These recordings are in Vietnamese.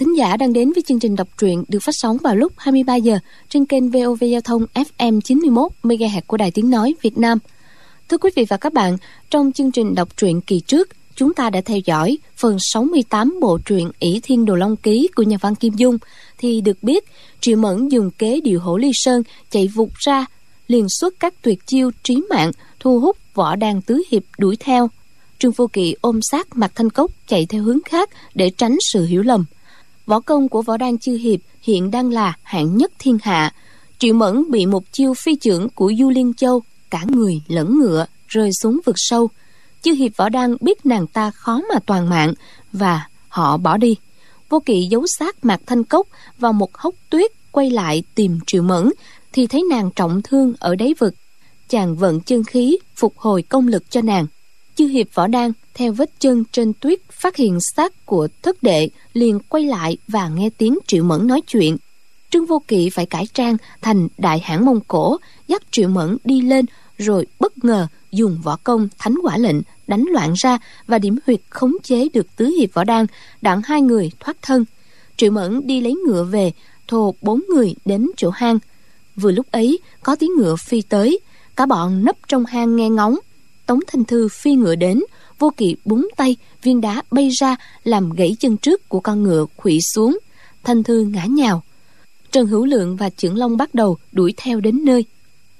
Thính giả đang đến với chương trình đọc truyện được phát sóng vào lúc 23 giờ trên kênh VOV Giao thông FM 91 MHz của Đài Tiếng nói Việt Nam. Thưa quý vị và các bạn, trong chương trình đọc truyện kỳ trước, chúng ta đã theo dõi phần 68 bộ truyện ỷ Thiên Đồ Long Ký của nhà văn Kim Dung thì được biết Triệu Mẫn dùng kế điều hổ ly sơn chạy vụt ra liền xuất các tuyệt chiêu trí mạng thu hút võ đàn tứ hiệp đuổi theo Trương Vô Kỵ ôm sát mặt thanh cốc chạy theo hướng khác để tránh sự hiểu lầm. Võ công của võ đan chư hiệp hiện đang là hạng nhất thiên hạ. Triệu Mẫn bị một chiêu phi trưởng của Du Liên Châu, cả người lẫn ngựa, rơi xuống vực sâu. Chư hiệp võ đan biết nàng ta khó mà toàn mạng và họ bỏ đi. Vô Kỵ giấu xác Mạc thanh cốc vào một hốc tuyết quay lại tìm Triệu Mẫn thì thấy nàng trọng thương ở đáy vực. Chàng vận chân khí phục hồi công lực cho nàng chư hiệp võ đan theo vết chân trên tuyết phát hiện xác của thất đệ liền quay lại và nghe tiếng triệu mẫn nói chuyện. Trương vô kỵ phải cải trang thành đại hãn mông cổ, dắt triệu mẫn đi lên rồi bất ngờ dùng võ công thánh quả lệnh đánh loạn ra và điểm huyệt khống chế được tứ hiệp võ đan đặng hai người thoát thân. Triệu mẫn đi lấy ngựa về, thồ bốn người đến chỗ hang. Vừa lúc ấy, có tiếng ngựa phi tới, cả bọn nấp trong hang nghe ngóng. Tống Thanh Thư phi ngựa đến, vô kỵ búng tay, viên đá bay ra làm gãy chân trước của con ngựa khuỵu xuống. Thanh Thư ngã nhào. Trần Hữu Lượng và Trưởng Long bắt đầu đuổi theo đến nơi.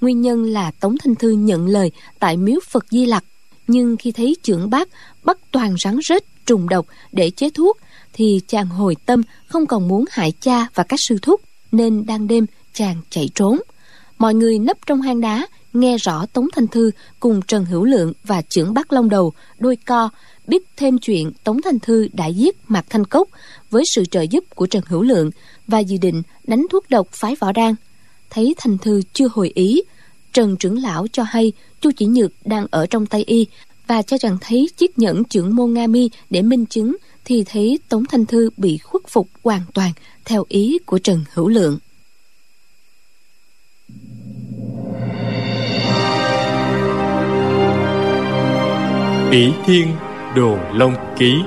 Nguyên nhân là Tống Thanh Thư nhận lời tại miếu Phật Di Lặc. Nhưng khi thấy trưởng bác bắt toàn rắn rết, trùng độc để chế thuốc, thì chàng hồi tâm không còn muốn hại cha và các sư thúc, nên đang đêm chàng chạy trốn. Mọi người nấp trong hang đá, nghe rõ Tống Thanh Thư cùng Trần Hữu Lượng và trưởng Bắc Long Đầu đôi co biết thêm chuyện Tống Thanh Thư đã giết Mạc Thanh Cốc với sự trợ giúp của Trần Hữu Lượng và dự định đánh thuốc độc phái võ đan. Thấy Thanh Thư chưa hồi ý, Trần trưởng lão cho hay Chu Chỉ Nhược đang ở trong tay y và cho rằng thấy chiếc nhẫn trưởng môn Nga Mi để minh chứng thì thấy Tống Thanh Thư bị khuất phục hoàn toàn theo ý của Trần Hữu Lượng. Ỷ thiên, đồ long ký.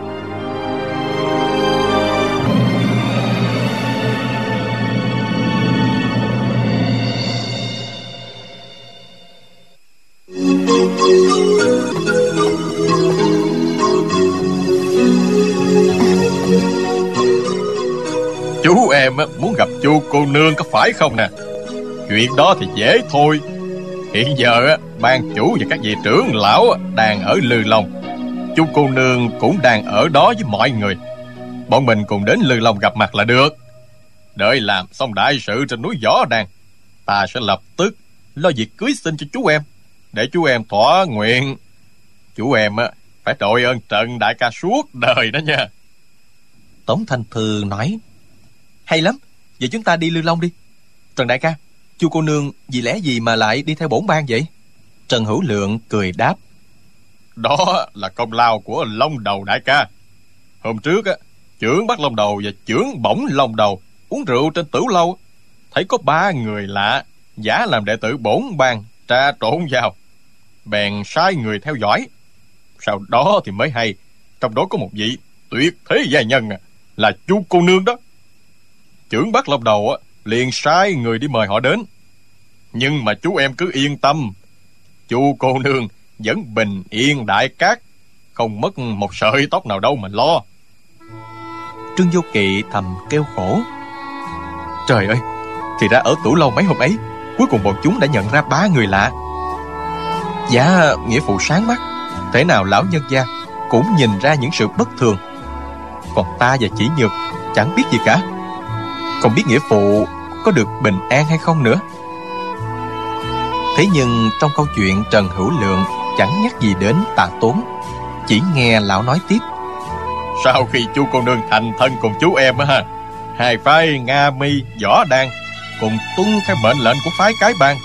Chú em muốn gặp chu cô nương có phải không nè? Chuyện đó thì dễ thôi. Hiện giờ ban chủ và các vị trưởng lão đang ở Lư Long. Chú cô nương cũng đang ở đó với mọi người. Bọn mình cùng đến Lư Long gặp mặt là được. Đợi làm xong đại sự trên núi Võ Đàn, Ta sẽ lập tức lo việc cưới xin cho chú em, Để chú em thỏa nguyện. Chú em á, phải đội ơn Trần Đại ca suốt đời đó nha. Tống Thanh Thư nói, Hay lắm, Vậy chúng ta đi Lư Long đi. Trần Đại ca Chu cô nương vì lẽ gì mà lại đi theo bổn ban vậy? Trần Hữu Lượng cười đáp. Đó là công lao của Long Đầu đại ca. Hôm trước á Trưởng bắt Long Đầu và trưởng bổng Long Đầu Uống rượu trên tử lâu. Thấy có ba người lạ Giả làm đệ tử bổn bang Tra trộn vào. Bèn sai người theo dõi. Sau đó thì mới hay Trong đó có một vị tuyệt thế gia nhân à, Là chú cô nương đó. Trưởng bắt Long Đầu á liền sai người đi mời họ đến. Nhưng mà chú em cứ yên tâm chú cô nương vẫn bình yên đại cát không mất một sợi tóc nào đâu mà lo. Trương vô kỵ thầm kêu khổ. Trời ơi thì ra ở tủ lâu mấy hôm ấy cuối cùng bọn chúng đã nhận ra ba người lạ. Giá nghĩa phụ sáng mắt thế nào lão nhân gia cũng nhìn ra những sự bất thường. Còn ta và chỉ nhược chẳng biết gì cả. Không biết nghĩa phụ có được bình an hay không nữa Thế nhưng trong câu chuyện Trần Hữu Lượng chẳng nhắc gì đến tạ tốn Chỉ nghe lão nói tiếp. Sau khi chú cô nương thành thân cùng chú em á ha Hai phái Nga Mi, Võ Đan Cùng tuân theo mệnh lệnh của phái cái bang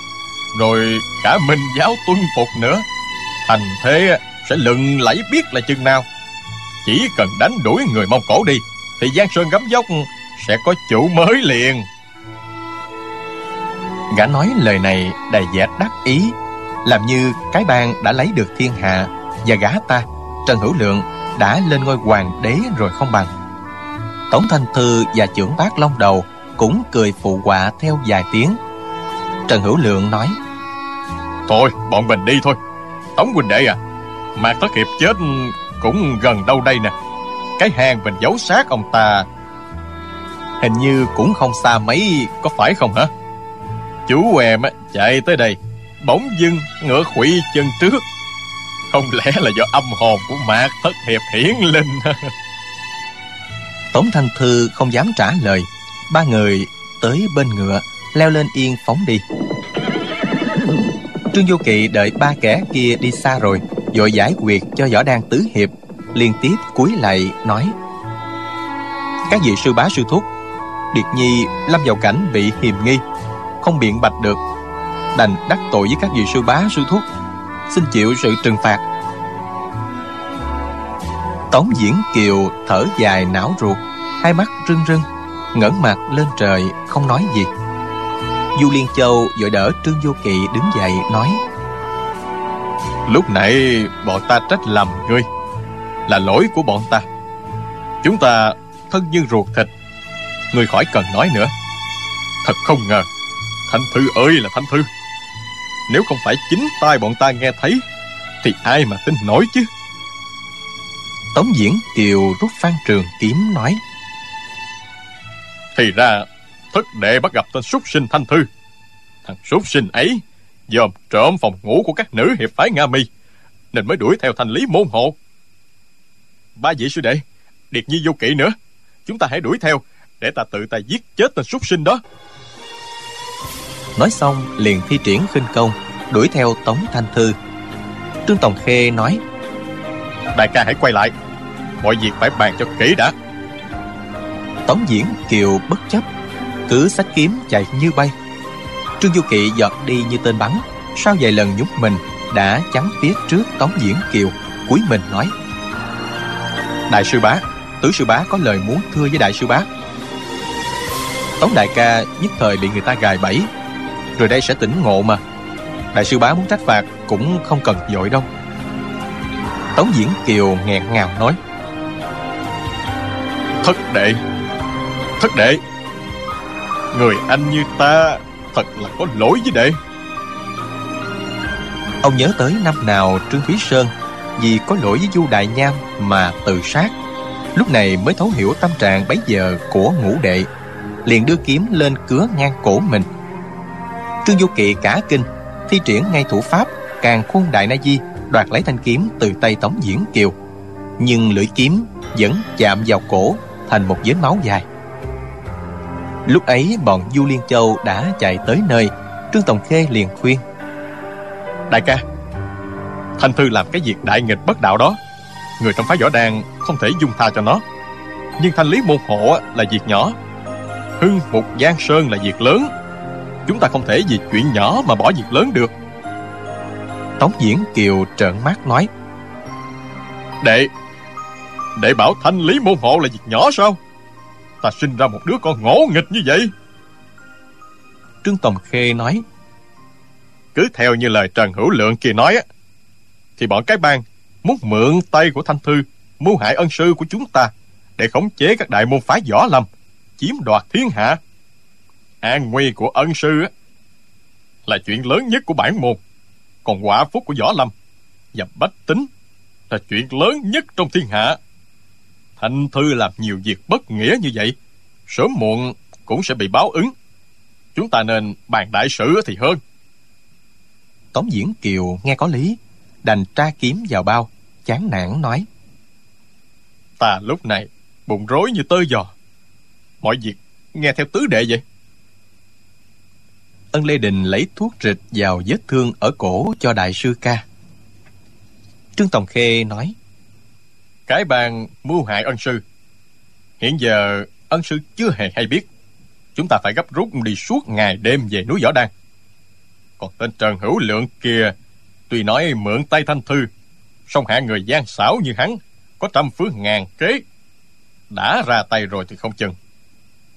Rồi cả minh giáo tuân phục nữa Thành thế sẽ lừng lẫy biết là chừng nào. Chỉ cần đánh đuổi người Mông Cổ đi Thì Giang Sơn gấm dốc sẽ có chủ mới liền. Gã nói lời này đầy vẻ đắc ý. Làm như cái bang đã lấy được thiên hạ Và gã ta, Trần Hữu Lượng Đã lên ngôi hoàng đế rồi không bằng. Tống Thanh Thư và trưởng bác Long Đầu cũng cười phụ họa theo vài tiếng. Trần Hữu Lượng nói Thôi bọn mình đi thôi. Tống huynh đệ à Mạc Thất Hiệp chết cũng gần đâu đây nè. Cái hang mình giấu xác ông ta. Hình như cũng không xa mấy Có phải không hả Chú em chạy tới đây, Bỗng dưng ngựa khủy chân trước. Không lẽ là do âm hồn của Mạc Thất Hiệp hiển linh? Tống Thanh Thư không dám trả lời. Ba người tới bên ngựa, Leo lên yên phóng đi. Trương du Kỵ đợi ba kẻ kia đi xa rồi, Vội giải quyết cho võ đan tứ hiệp, Liên tiếp cúi lạy nói, Các vị sư bá sư thúc, Điệt Nhi lâm vào cảnh bị hiềm nghi. Không biện bạch được. Đành đắc tội với các vị sư bá, sư thúc, Xin chịu sự trừng phạt. Tống Diễn Kiều thở dài não ruột, Hai mắt rưng rưng, ngẩng mặt lên trời, không nói gì. Du Liên Châu vội đỡ Trương Vô Kỵ đứng dậy, nói, Lúc nãy bọn ta trách lầm ngươi, Là lỗi của bọn ta. Chúng ta thân như ruột thịt người khỏi cần nói nữa. Thật không ngờ Thanh Thư ơi là Thanh Thư. Nếu không phải chính tai bọn ta nghe thấy Thì ai mà tin nổi chứ? Tống Diễn Kiều rút phan trường kiếm nói. Thì ra Thất đệ bắt gặp tên súc sinh Thanh Thư. Thằng súc sinh ấy dòm trộm phòng ngủ của các nữ hiệp phái Nga Mi Nên mới đuổi theo thành lý môn hộ. Ba vị sư đệ Điệt nhi vô kỵ nữa Chúng ta hãy đuổi theo Để ta tự tay giết chết tên súc sinh đó Nói xong liền thi triển khinh công Đuổi theo Tống Thanh Thư. Trương Tòng Khê nói Đại ca hãy quay lại Mọi việc phải bàn cho kỹ đã. Tống Diễn Kiều bất chấp Cứ sách kiếm chạy như bay. Trương Du Kỵ giọt đi như tên bắn Sau vài lần nhúc mình Đã chắn phía trước Tống Diễn Kiều Cuối mình nói Đại sư bá Tứ sư bá có lời muốn thưa với đại sư bá. Tống đại ca nhất thời bị người ta gài bẫy Rồi đây sẽ tỉnh ngộ mà. Đại sư bá muốn trách phạt Cũng không cần dội đâu. Tống Diễn Kiều nghẹn ngào nói. Thất đệ Thất đệ Người anh như ta Thật là có lỗi với đệ. Ông nhớ tới năm nào Trương Thúy Sơn Vì có lỗi với Du Đại Nham Mà tự sát. Lúc này mới thấu hiểu tâm trạng bấy giờ Của ngũ đệ Liền đưa kiếm lên cứa ngang cổ mình Trương Du Kỵ cả kinh, Thi triển ngay thủ pháp, Càng khuôn đại na di, Đoạt lấy thanh kiếm từ tay Tống Diễn Kiều. Nhưng lưỡi kiếm vẫn chạm vào cổ, Thành một vết máu dài. Lúc ấy, bọn Du Liên Châu đã chạy tới nơi Trương tổng Khê liền khuyên. Đại ca, Thanh Thư làm cái việc đại nghịch bất đạo đó. Người trong phái võ đàn không thể dung tha cho nó. Nhưng thanh lý môn hộ là việc nhỏ. Hưng mục Giang Sơn là việc lớn. Chúng ta không thể vì chuyện nhỏ mà bỏ việc lớn được. Tống Diễn Kiều trợn mắt nói Đệ Đệ bảo thanh lý môn hộ là việc nhỏ sao? Ta sinh ra một đứa con ngỗ nghịch như vậy. Trương Tòng Khê nói Cứ theo như lời Trần Hữu Lượng kia nói á Thì bọn cái bang Muốn mượn tay của Thanh Thư Mưu hại ân sư của chúng ta Để khống chế các đại môn phái võ lâm Chiếm đoạt thiên hạ An nguy của ân sư Là chuyện lớn nhất của bản môn. Còn quả phúc của võ lâm Và bách tính Là chuyện lớn nhất trong thiên hạ. Thanh Thư làm nhiều việc bất nghĩa như vậy Sớm muộn cũng sẽ bị báo ứng. Chúng ta nên bàn đại sự thì hơn. Tống Diễn Kiều nghe có lý Đành tra kiếm vào bao Chán nản nói. Ta lúc này bụng rối như tơ giò. Mọi việc nghe theo tứ đệ vậy Ân Lê Đình lấy thuốc rịch vào vết thương ở cổ cho đại sư ca. Trương Tòng Khê nói Cái bàn mưu hại ân sư. Hiện giờ ân sư chưa hề hay biết. Chúng ta phải gấp rút đi suốt ngày đêm về núi Võ Đan Còn tên Trần Hữu Lượng kia Tuy nói mượn tay Thanh Thư song hạ người gian xảo như hắn Có trăm phương ngàn kế Đã ra tay rồi thì không chừng.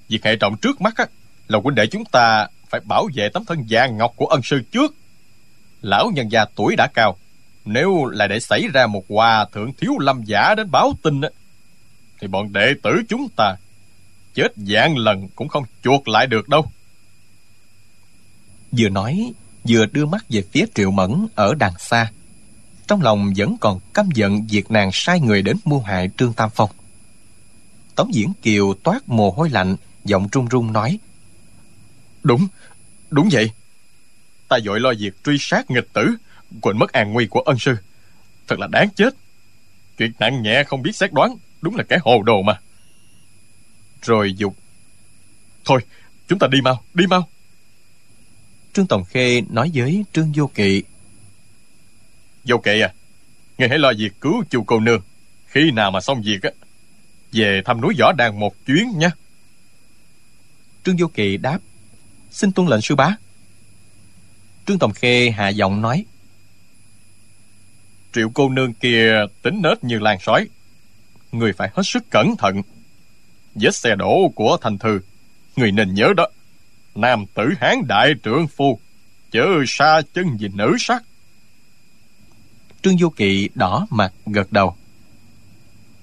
Việc hệ trọng trước mắt á, là huynh đệ chúng ta phải bảo vệ tấm thân vàng ngọc của ân sư trước. Lão nhân gia tuổi đã cao, nếu lại để xảy ra một hòa thượng thiếu lâm giả đến báo tin thì bọn đệ tử chúng ta chết dạng lần cũng không chuột lại được đâu. Vừa nói, vừa đưa mắt về phía Triệu Mẫn ở đằng xa. Trong lòng vẫn còn căm giận việc nàng sai người đến mưu hại Trương Tam Phong. Tống Diễn Kiều toát mồ hôi lạnh, giọng run run nói. Đúng, đúng vậy. Ta dội lo việc truy sát nghịch tử, quên mất an nguy của ân sư. Thật là đáng chết. Chuyện nặng nhẹ không biết xét đoán, đúng là kẻ hồ đồ mà. Rồi dục. Thôi, chúng ta đi mau, đi mau. Trương Tòng Khê nói với Trương Vô Kỵ. Vô Kỵ à, ngươi hãy lo việc cứu chu cô nương. Khi nào mà xong việc á, về thăm núi Võ Đàn một chuyến nha. Trương Vô Kỵ đáp, xin tuân lệnh sư bá. Trương Tòng Khê hạ giọng nói, Triệu cô nương kia tính nết như làng sói. Người phải hết sức cẩn thận. Vết xe đổ của thành thư, người nên nhớ đó. Nam tử hán đại trượng phu, chớ xa chân vì nữ sắc. Trương Du Kỵ đỏ mặt gật đầu.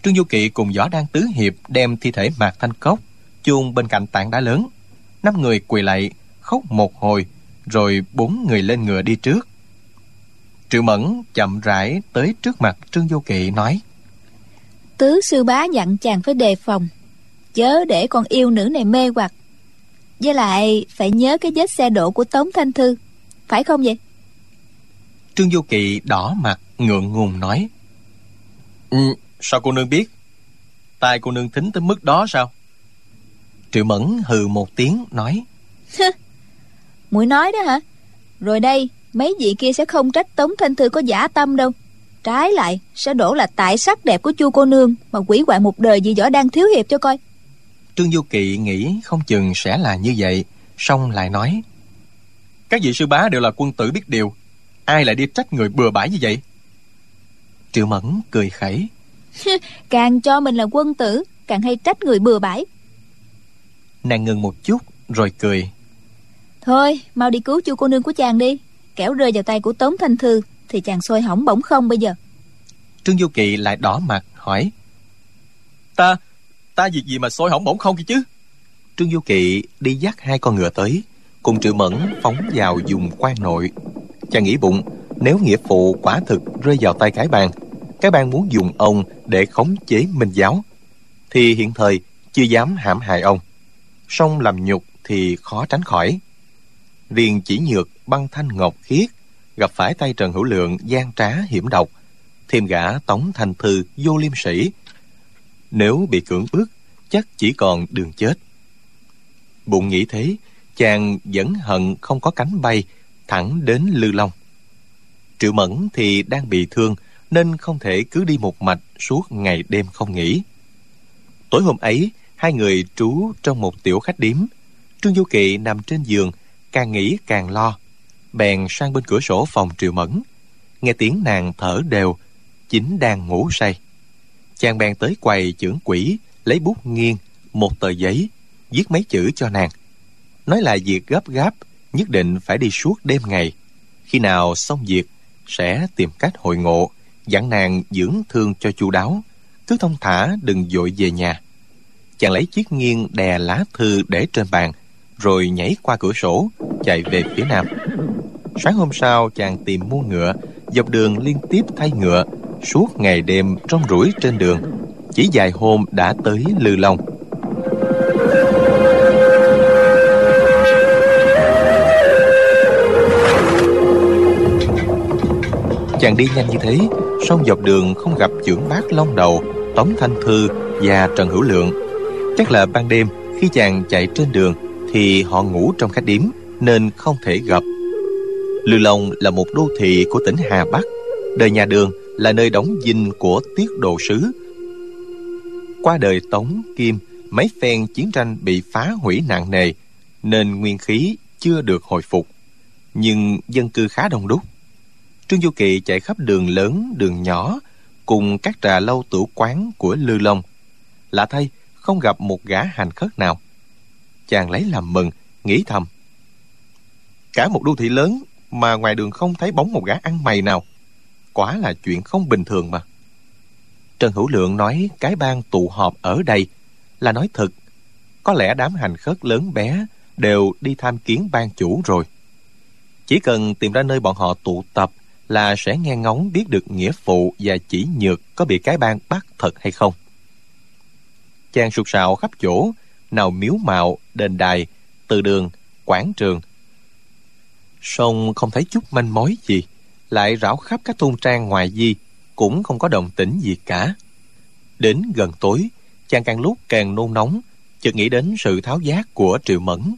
Trương Du Kỵ cùng Võ Đan Tứ Hiệp đem thi thể Mạc Thanh Cốc chôn bên cạnh tảng đá lớn. Năm người quỳ lạy, khóc một hồi, rồi bốn người lên ngựa đi trước. Triệu Mẫn chậm rãi tới trước mặt Trương Du Kỵ nói Tứ sư bá dặn chàng phải đề phòng Chớ để con yêu nữ này mê hoặc Với lại phải nhớ cái vết xe đổ của Tống Thanh Thư Phải không vậy? Trương Du Kỵ đỏ mặt ngượng ngùng nói ừ, Sao cô nương biết? Tai cô nương thính tới mức đó sao? Triệu Mẫn hừ một tiếng nói. Mũi nói đó hả? Rồi đây mấy vị kia sẽ không trách Tống Thanh Thư có giả tâm đâu. Trái lại sẽ đổ là tại sắc đẹp của chu cô nương Mà quỷ hoại một đời vì võ đang thiếu hiệp cho coi. Trương Du Kỵ nghĩ không chừng sẽ là như vậy Xong lại nói. Các vị sư bá đều là quân tử biết điều Ai lại đi trách người bừa bãi như vậy? Triệu Mẫn cười khẩy. Càng cho mình là quân tử Càng hay trách người bừa bãi Nàng ngừng một chút rồi cười. Thôi mau đi cứu chu cô nương của chàng đi. Kẻo rơi vào tay của Tống Thanh Thư Thì chàng sôi hỏng bỗng không bây giờ? Trương Du Kỵ lại đỏ mặt hỏi. Ta, ta việc gì mà sôi hỏng bỗng không kia chứ? Trương Du Kỵ đi dắt hai con ngựa tới Cùng Triệu Mẫn phóng vào dùng quan nội. Chàng nghĩ bụng Nếu nghĩa phụ quả thực rơi vào tay cái bang Cái bang muốn dùng ông để khống chế minh giáo Thì hiện thời chưa dám hãm hại ông song làm nhục thì khó tránh khỏi. Riêng chỉ nhược băng thanh ngọc khiết, gặp phải tay trần hữu lượng gian trá hiểm độc, thêm gã tống thành thư vô liêm sĩ nếu bị cưỡng bức chắc chỉ còn đường chết. Bụng nghĩ thế, chàng vẫn hận không có cánh bay thẳng đến lư long. Triệu mẫn thì đang bị thương, nên không thể cứ đi một mạch suốt ngày đêm không nghỉ. Tối hôm ấy hai người trú trong một tiểu khách điếm. Trương du kỵ nằm trên giường, càng nghĩ càng lo. Bèn sang bên cửa sổ phòng triệu mẫn. Nghe tiếng nàng thở đều, chính đang ngủ say. Chàng bèn tới quầy chưởng quỷ lấy bút nghiêng, một tờ giấy, viết mấy chữ cho nàng. Nói là việc gấp gáp, nhất định phải đi suốt đêm ngày. Khi nào xong việc, sẽ tìm cách hội ngộ, dặn nàng dưỡng thương cho chu đáo. Cứ thông thả đừng vội về nhà chàng lấy chiếc nghiêng đè lá thư để trên bàn, rồi nhảy qua cửa sổ, chạy về phía nam. Sáng hôm sau, chàng tìm mua ngựa, dọc đường liên tiếp thay ngựa, suốt ngày đêm rong ruổi trên đường. Chỉ vài hôm đã tới lư long. Chàng đi nhanh như thế, song dọc đường không gặp trưởng bác long đầu, tống thanh thư và trần hữu lượng chắc là ban đêm khi chàng chạy trên đường thì họ ngủ trong khách điếm nên không thể gặp. Lư Long là một đô thị của tỉnh Hà Bắc. Đời nhà Đường là nơi đóng dinh của tiết độ sứ. Qua đời Tống, Kim, mấy phen chiến tranh bị phá hủy nặng nề nên nguyên khí chưa được hồi phục. Nhưng dân cư khá đông đúc. Trương Du Kỳ chạy khắp đường lớn, đường nhỏ cùng các trà lâu tử quán của Lư Long. Lạ thay, không gặp một gã hành khất nào. Chàng lấy làm mừng, nghĩ thầm. Cả một đô thị lớn mà ngoài đường không thấy bóng một gã ăn mày nào. Quả là chuyện không bình thường mà. Trần hữu lượng nói cái bang tụ họp ở đây là nói thật. Có lẽ đám hành khất lớn bé đều đi tham kiến ban chủ rồi. Chỉ cần tìm ra nơi bọn họ tụ tập là sẽ nghe ngóng biết được nghĩa phụ và chỉ nhược có bị cái bang bắt thật hay không. Chàng sụt sạo khắp chỗ, nào miếu mạo, đền đài, từ đường, quảng trường. Song không thấy chút manh mối gì, lại rảo khắp các thôn trang ngoài di, cũng không có động tĩnh gì cả. Đến gần tối, chàng càng lúc càng nôn nóng, chợt nghĩ đến sự tháo giác của Triệu Mẫn.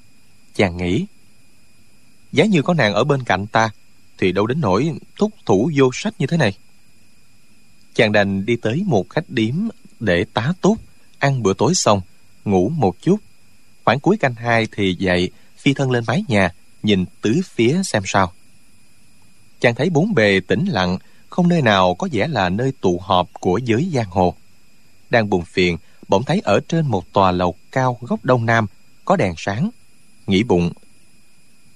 Chàng nghĩ, giá như có nàng ở bên cạnh ta, thì đâu đến nỗi thúc thủ vô sách như thế này. Chàng đành đi tới một khách điếm để tá túc, ăn bữa tối xong, ngủ một chút. Khoảng cuối canh hai thì dậy, phi thân lên mái nhà, nhìn tứ phía xem sao. Chàng thấy bốn bề tĩnh lặng, không nơi nào có vẻ là nơi tụ họp của giới giang hồ. Đang buồn phiền, bỗng thấy ở trên một tòa lầu cao góc đông nam có đèn sáng. Nghĩ bụng,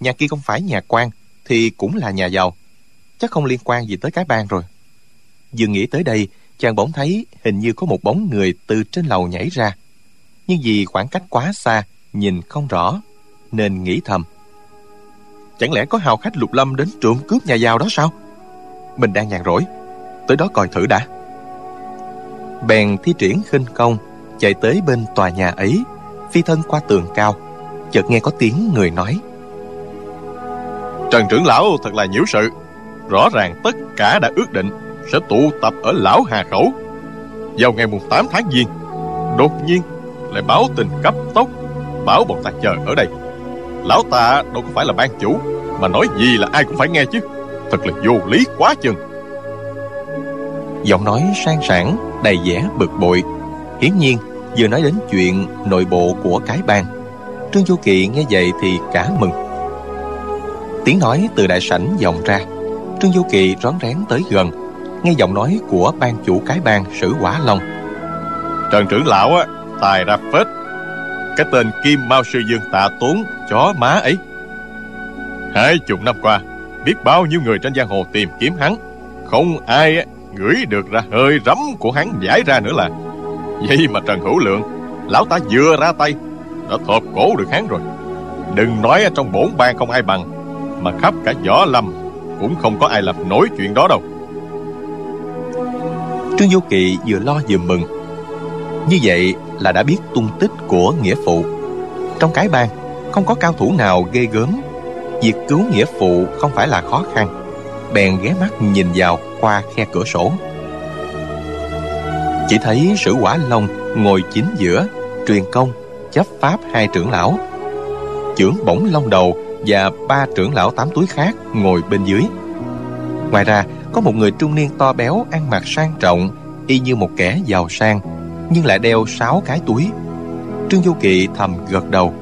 nhà kia không phải nhà quan, thì cũng là nhà giàu. Chắc không liên quan gì tới cái bang rồi. Vừa nghĩ tới đây, chàng bỗng thấy hình như có một bóng người từ trên lầu nhảy ra. Nhưng vì khoảng cách quá xa, nhìn không rõ, nên nghĩ thầm. Chẳng lẽ có hào khách lục lâm đến trộm cướp nhà giàu đó sao? Mình đang nhàn rỗi, tới đó coi thử đã. Bèn thi triển khinh công, chạy tới bên tòa nhà ấy, phi thân qua tường cao, chợt nghe có tiếng người nói. Trần trưởng lão thật là nhiễu sự Rõ ràng tất cả đã ước định sẽ tụ tập ở Lão Hà Khẩu. Vào ngày mùng 8 tháng Giêng, Đột nhiên lại báo tình cấp tốc, Bảo bọn ta chờ ở đây. Lão ta đâu có phải là ban chủ, Mà nói gì là ai cũng phải nghe chứ. Thật là vô lý quá chừng. Giọng nói sang sảng, Đầy vẻ bực bội. Hiển nhiên, vừa nói đến chuyện nội bộ của cái bang, Trương Du Kỳ nghe vậy thì cả mừng. Tiếng nói từ đại sảnh vọng ra, trương du kỳ rón rén tới gần nghe giọng nói của ban chủ cái bang sử quả long. Trần trưởng lão á, tài ra phết. Cái tên kim mao sư dương tạ tốn, chó má ấy. Hai chục năm qua, biết bao nhiêu người trên giang hồ tìm kiếm hắn. Không ai ngửi được ra hơi rắm của hắn giải ra nữa là. Vậy mà trần hữu lượng, lão ta vừa ra tay, đã thộp cổ được hắn rồi. Đừng nói trong bổn bang không ai bằng, mà khắp cả võ lâm cũng không có ai làm nổi chuyện đó đâu trương vô kỵ vừa lo vừa mừng. Như vậy là đã biết tung tích của nghĩa phụ. Trong cái bang không có cao thủ nào ghê gớm. Việc cứu nghĩa phụ không phải là khó khăn. Bèn ghé mắt nhìn vào qua khe cửa sổ. Chỉ thấy sử quả long ngồi chính giữa truyền công chấp pháp hai trưởng lão. Trưởng bổng long đầu và ba trưởng lão tám túi khác ngồi bên dưới. Ngoài ra, có một người trung niên to béo ăn mặc sang trọng, y như một kẻ giàu sang, nhưng lại đeo sáu cái túi. Trương Du Kỳ thầm gật đầu.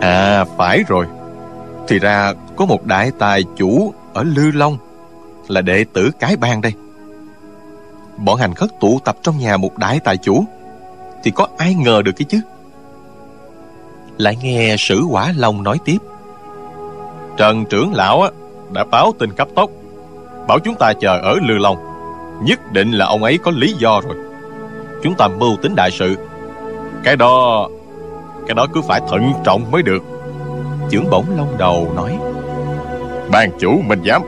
À, phải rồi. Thì ra có một đại tài chủ ở Lư Long là đệ tử cái bang đây. Bọn hành khất tụ tập trong nhà một đại tài chủ thì có ai ngờ được cái chứ? lại nghe sử quả long nói tiếp trần trưởng lão đã báo tin cấp tốc bảo chúng ta chờ ở lư long. Nhất định là ông ấy có lý do rồi. Chúng ta mưu tính đại sự. Cái đó cái đó cứ phải thận trọng mới được. Trưởng bổng long đầu nói, ban chủ mình dám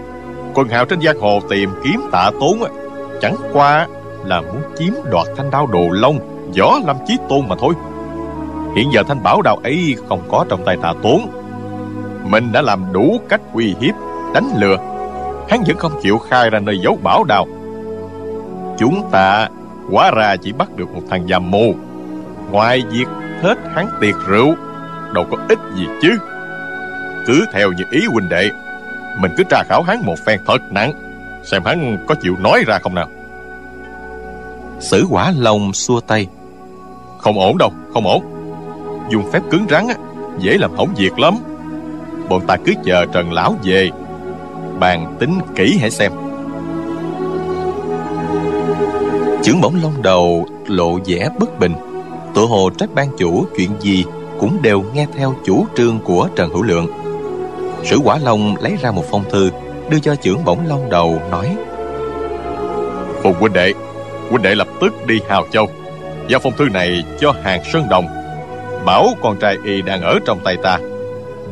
quân hào trên giang hồ tìm kiếm tạ tốn chẳng qua là muốn chiếm đoạt thanh đao đồ long, võ lâm chí tôn mà thôi. Hiện giờ thanh bảo đao ấy không có trong tay tạ tốn. Mình đã làm đủ cách uy hiếp, Đánh lừa Hắn vẫn không chịu khai ra nơi giấu bảo đao Chúng ta Quá ra chỉ bắt được một thằng già mù. Ngoài việc hết hắn tiệc rượu Đâu có ích gì chứ. Cứ theo như ý huynh đệ Mình cứ tra khảo hắn một phen thật nặng Xem hắn có chịu nói ra không nào. Sử quả lòng xua tay. Không ổn đâu, không ổn. Dùng phép cứng rắn á, dễ làm hỏng việc lắm. Bọn ta cứ chờ trần lão về bàn tính kỹ hãy xem. Chưởng bổng lông đầu lộ vẻ bất bình. Tự hồ trách ban chủ chuyện gì cũng đều nghe theo chủ trương của trần hữu lượng. Sử quả long lấy ra một phong thư, đưa cho trưởng bổng long đầu, nói phùng huynh đệ huynh đệ lập tức đi hào châu. Giao phong thư này cho hàng sơn đồng. Bảo con trai y đang ở trong tay ta.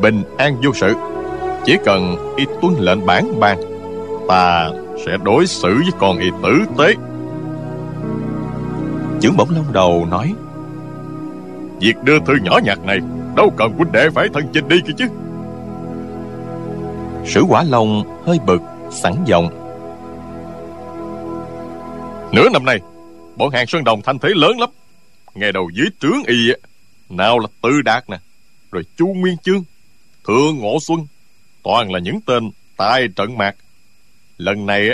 Bình an vô sự. Chỉ cần y tuân lệnh bản ban, Ta sẽ đối xử với con y tử tế. Chưởng bổng lông đầu nói, Việc đưa thư nhỏ nhặt này, Đâu cần huynh đệ phải thân chinh đi kia chứ. Sử quả long hơi bực, Sẵn giọng, Nửa năm nay, Bọn hàng Sơn Đồng thanh thế lớn lắm. Ngay đầu dưới trướng y Nào là Tư Đạt nè, Rồi Chu Nguyên Chương, Thượng Ngộ Xuân Toàn là những tên tai trận mạc. Lần này,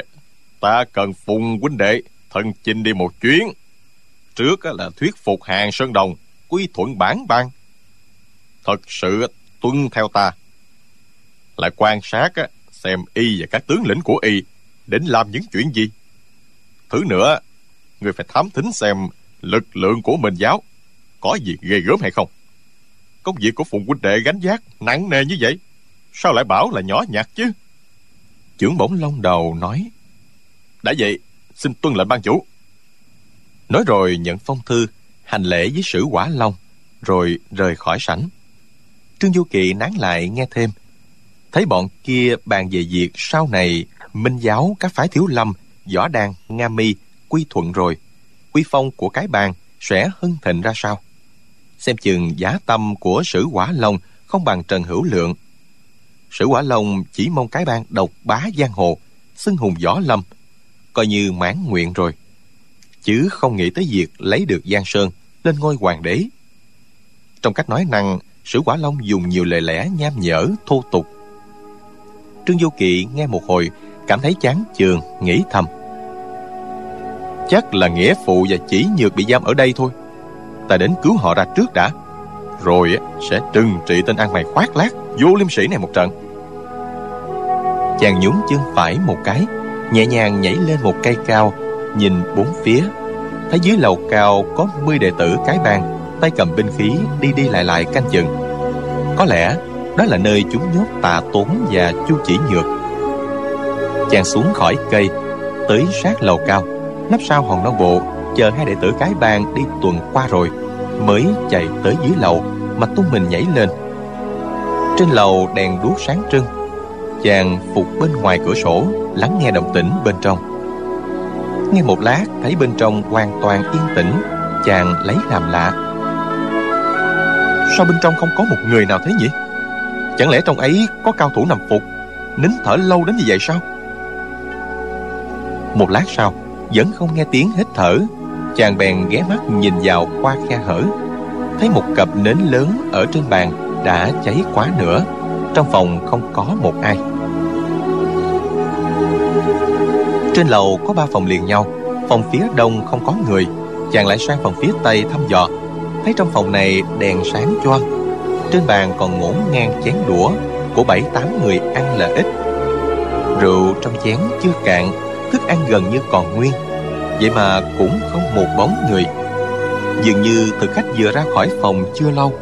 Ta cần phùng huynh đệ Thân chinh đi một chuyến. Trước là thuyết phục hàng Sơn Đồng, Quy thuận bản ban Thật sự tuân theo ta. Lại quan sát Xem y và các tướng lĩnh của y Đến làm những chuyện gì. Thứ nữa, Người phải thám thính xem Lực lượng của mình giáo Có gì ghê gớm hay không. Công việc của Phùng huynh đệ gánh vác Nặng nề như vậy. Sao lại bảo là nhỏ nhặt chứ? Trưởng bổng long đầu nói, Đã vậy, Xin tuân lệnh ban chủ. Nói rồi nhận phong thư, Hành lễ với sử quả long, Rồi rời khỏi sảnh. Trương Du Kỵ nán lại nghe thêm. Thấy bọn kia bàn về việc Sau này minh giáo các phái thiếu lâm, Võ đan, Nga mi, Quy thuận rồi, Quy phong của cái bàn sẽ hưng thịnh ra sao? Xem chừng giá tâm của sử quả long Không bằng Trần Hữu Lượng. Sử quả long chỉ mong cái bang độc bá giang hồ, Xưng hùng võ lâm, Coi như mãn nguyện rồi. Chứ không nghĩ tới việc lấy được Giang Sơn Lên ngôi hoàng đế. Trong cách nói năng, Sử quả long dùng nhiều lời lẽ nham nhở, thô tục. Trương Vô Kỵ nghe một hồi, Cảm thấy chán chường, Nghĩ thầm. Chắc là nghĩa phụ và chỉ nhược bị giam ở đây thôi. Ta đến cứu họ ra trước đã. Rồi sẽ trừng trị tên ăn mày khoác lác, Vô liêm sĩ này một trận. Chàng nhún chân phải một cái, Nhẹ nhàng nhảy lên một cây cao, Nhìn bốn phía. Thấy dưới lầu cao có 10 đệ tử cái bang Tay cầm binh khí đi đi lại lại canh chừng. Có lẽ đó là nơi chúng nhốt tà tốn và chu chỉ nhược. Chàng xuống khỏi cây, Tới sát lầu cao. Nắp sau hòn non bộ, Chờ hai đệ tử cái bang đi tuần qua rồi, Mới chạy tới dưới lầu Mà tung mình nhảy lên. Trên lầu đèn đuốc sáng trưng Chàng phục bên ngoài cửa sổ, Lắng nghe động tĩnh bên trong. Nghe một lát thấy bên trong hoàn toàn yên tĩnh, Chàng lấy làm lạ. Sao bên trong không có một người nào thế nhỉ? Chẳng lẽ trong ấy có cao thủ nằm phục, Nín thở lâu đến như vậy sao? Một lát sau, Vẫn không nghe tiếng hít thở, Chàng bèn ghé mắt nhìn vào qua khe hở. Thấy một cặp nến lớn ở trên bàn Đã cháy quá nữa, Trong phòng không có một ai. Trên lầu có ba phòng liền nhau. Phòng phía đông không có người, Chàng lại sang phòng phía tây thăm dò. Thấy trong phòng này đèn sáng choang, Trên bàn còn ngổn ngang chén đũa Của bảy tám người ăn là ít. Rượu trong chén chưa cạn, Thức ăn gần như còn nguyên, Vậy mà cũng không một bóng người. Dường như thực khách vừa ra khỏi phòng chưa lâu.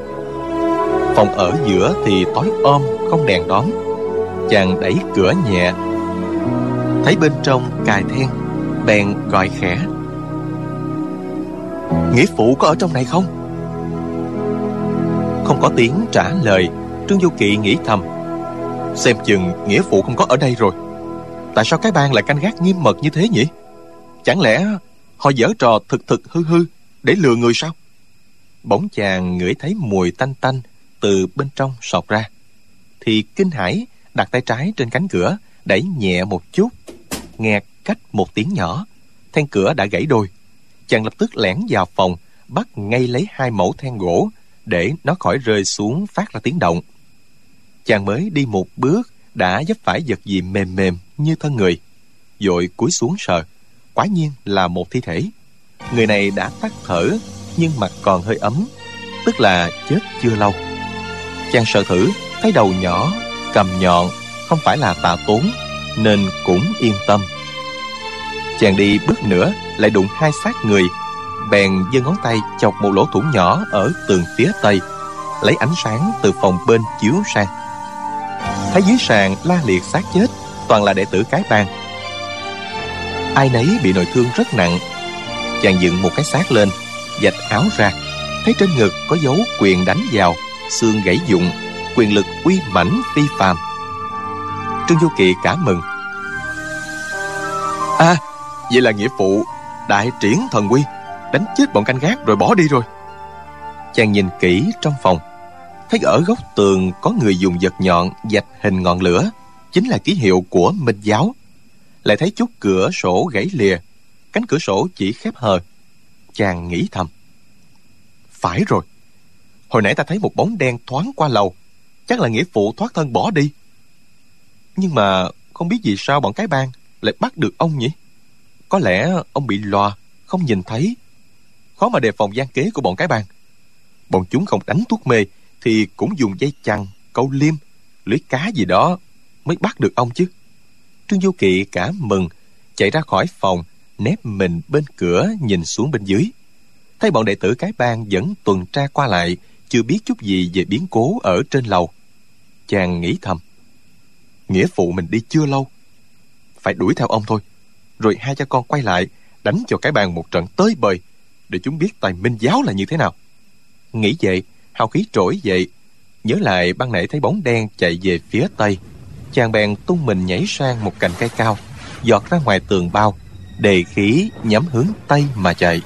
Phòng ở giữa thì tối om, Không đèn đóm. Chàng đẩy cửa nhẹ Thấy bên trong cài then, Bèn gọi khẽ Nghĩa phụ có ở trong này không? Không có tiếng trả lời, Trương Du Kỵ nghĩ thầm Xem chừng nghĩa phụ không có ở đây rồi Tại sao cái bang lại canh gác nghiêm mật như thế nhỉ? Chẳng lẽ họ dở trò thực thực hư hư Để lừa người sao? Bỗng chàng ngửi thấy mùi tanh tanh Từ bên trong sọt ra Thì kinh hãi đặt tay trái trên cánh cửa Đẩy nhẹ một chút, Nghe cách một tiếng nhỏ, Then cửa đã gãy đôi. Chàng lập tức lẻn vào phòng, Bắt ngay lấy hai mẫu then gỗ Để nó khỏi rơi xuống phát ra tiếng động. Chàng mới đi một bước, Đã dấp phải vật gì mềm mềm Như thân người, vội cúi xuống sờ. Quả nhiên là một thi thể. Người này đã tắt thở, Nhưng mặt còn hơi ấm, Tức là chết chưa lâu. Chàng sợ thử, Thấy đầu nhỏ, Cầm nhọn không phải là tạ tốn, Nên cũng yên tâm. Chàng đi bước nữa, Lại đụng hai xác người, Bèn giơ ngón tay chọc một lỗ thủng nhỏ Ở tường phía tây, Lấy ánh sáng từ phòng bên chiếu sang Thấy dưới sàn la liệt xác chết, Toàn là đệ tử cái bang. Ai nấy bị nội thương rất nặng. Chàng dựng một cái xác lên Dạch áo ra, thấy trên ngực có dấu quyền đánh vào, xương gãy dụng, quyền lực uy mãnh phi phàm trương Du Kỳ cảm mừng. À vậy là nghĩa phụ, đại triển thần quy, đánh chết bọn canh gác rồi bỏ đi rồi. Chàng nhìn kỹ trong phòng, thấy ở góc tường có người dùng vật nhọn dạch hình ngọn lửa, chính là ký hiệu của minh giáo. Lại thấy chút cửa sổ gãy lìa, cánh cửa sổ chỉ khép hờ. Chàng nghĩ thầm, phải rồi, hồi nãy ta thấy một bóng đen thoáng qua lầu, chắc là nghĩa phụ thoát thân bỏ đi nhưng mà không biết vì sao bọn cái bang lại bắt được ông nhỉ? Có lẽ ông bị lòa, không nhìn thấy. Khó mà đề phòng gian kế của bọn cái bang. Bọn chúng không đánh thuốc mê thì cũng dùng dây chằng, câu liêm, lưới cá gì đó mới bắt được ông chứ. Trương du kỵ cả mừng, chạy ra khỏi phòng, nép mình bên cửa nhìn xuống bên dưới. Thấy bọn đệ tử cái bang vẫn tuần tra qua lại, chưa biết chút gì về biến cố ở trên lầu. Chàng nghĩ thầm nghĩa phụ mình đi chưa lâu. Phải đuổi theo ông thôi, rồi hai cha con quay lại, đánh cho cái bàn một trận tới bời, để chúng biết tài minh giáo là như thế nào. Nghĩ vậy, hào khí trỗi dậy, nhớ lại ban nãy thấy bóng đen chạy về phía tây. Chàng bèn tung mình nhảy sang một cành cây cao, giọt ra ngoài tường bao, đề khí nhắm hướng tây mà chạy.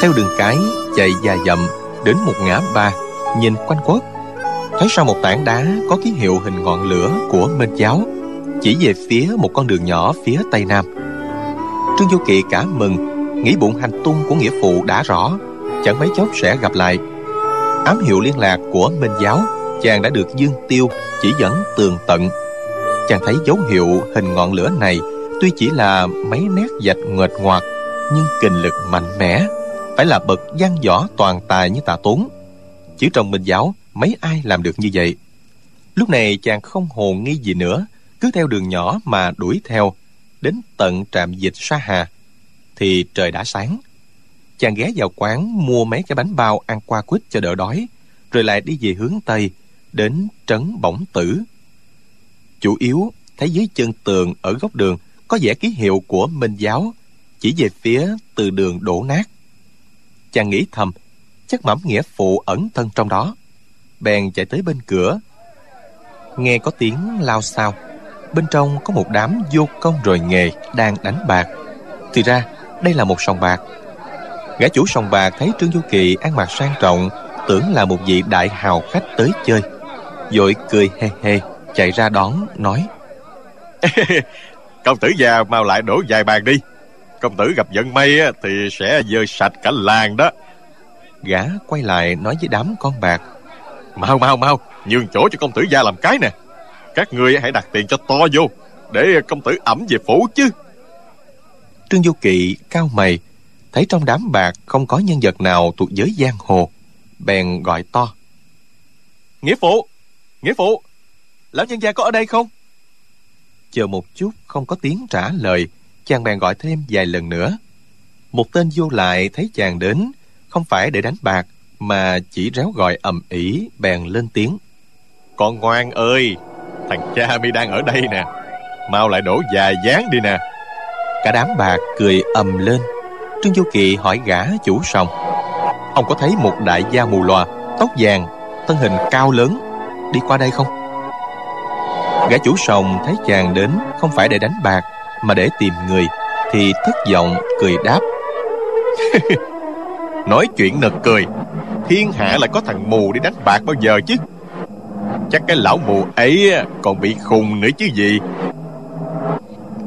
Theo đường cái chạy dài dặm đến một ngã ba, nhìn quanh quất thấy sau một tảng đá có ký hiệu hình ngọn lửa của minh giáo, chỉ về phía một con đường nhỏ phía tây nam. Trương Du Kỳ cả mừng, nghĩ bụng hành tung của nghĩa phụ đã rõ, chẳng mấy chốc sẽ gặp lại. Ám hiệu liên lạc của minh giáo, chàng đã được dương tiêu chỉ dẫn tường tận. Chàng thấy dấu hiệu hình ngọn lửa này tuy chỉ là mấy nét dạch nguệch ngoạc, nhưng kình lực mạnh mẽ, phải là bậc văn võ toàn tài như tạ tốn. Chỉ trong minh giáo mấy ai làm được như vậy? Lúc này chàng không hồ nghi gì nữa, cứ theo đường nhỏ mà đuổi theo, đến tận trạm dịch sa hà. Thì trời đã sáng. Chàng ghé vào quán mua mấy cái bánh bao ăn qua quýt cho đỡ đói, rồi lại đi về hướng tây, đến trấn bổng tử. Chủ yếu, thấy dưới chân tường ở góc đường có vẻ ký hiệu của minh giáo, chỉ về phía từ đường đổ nát. Chàng nghĩ thầm, chắc mẫm nghĩa phụ ẩn thân trong đó bèn chạy tới bên cửa. Nghe có tiếng lao sao bên trong có một đám vô công rồi nghề đang đánh bạc. Thì ra đây là một sòng bạc. Gã chủ sòng bạc thấy trương du kỳ ăn mặc sang trọng tưởng là một vị đại hào khách tới chơi. Vội cười hê hê chạy ra đón nói công tử già mau lại đổ vài bàn đi. Công tử gặp vận may thì sẽ dơi sạch cả làng đó. Gã quay lại nói với đám con bạc mau mau mau. Nhường chỗ cho công tử gia làm cái nè. Các ngươi hãy đặt tiền cho to vô để công tử ẩm về phủ chứ. Trương du kỵ cao mày thấy trong đám bạc không có nhân vật nào thuộc giới giang hồ bèn gọi to. Nghĩa phụ nghĩa phụ lão nhân gia có ở đây không? Chờ một chút không có tiếng trả lời chàng bèn gọi thêm vài lần nữa. Một tên vô lại thấy chàng đến không phải để đánh bạc mà chỉ réo gọi ầm ĩ, bèn lên tiếng. Con ngoan ơi, thằng cha mi đang ở đây nè. Mau lại đổ dài dáng đi nè. Cả đám bạc cười ầm lên. Trương du kỳ hỏi gã chủ sòng. Ông có thấy một đại gia mù lòa, tóc vàng, thân hình cao lớn, đi qua đây không? Gã chủ sòng thấy chàng đến, không phải để đánh bạc, mà để tìm người, thì thất vọng, cười đáp. Nói chuyện nực cười thiên hạ lại có thằng mù đi đánh bạc bao giờ chứ? Chắc cái lão mù ấy còn bị khùng nữa chứ gì?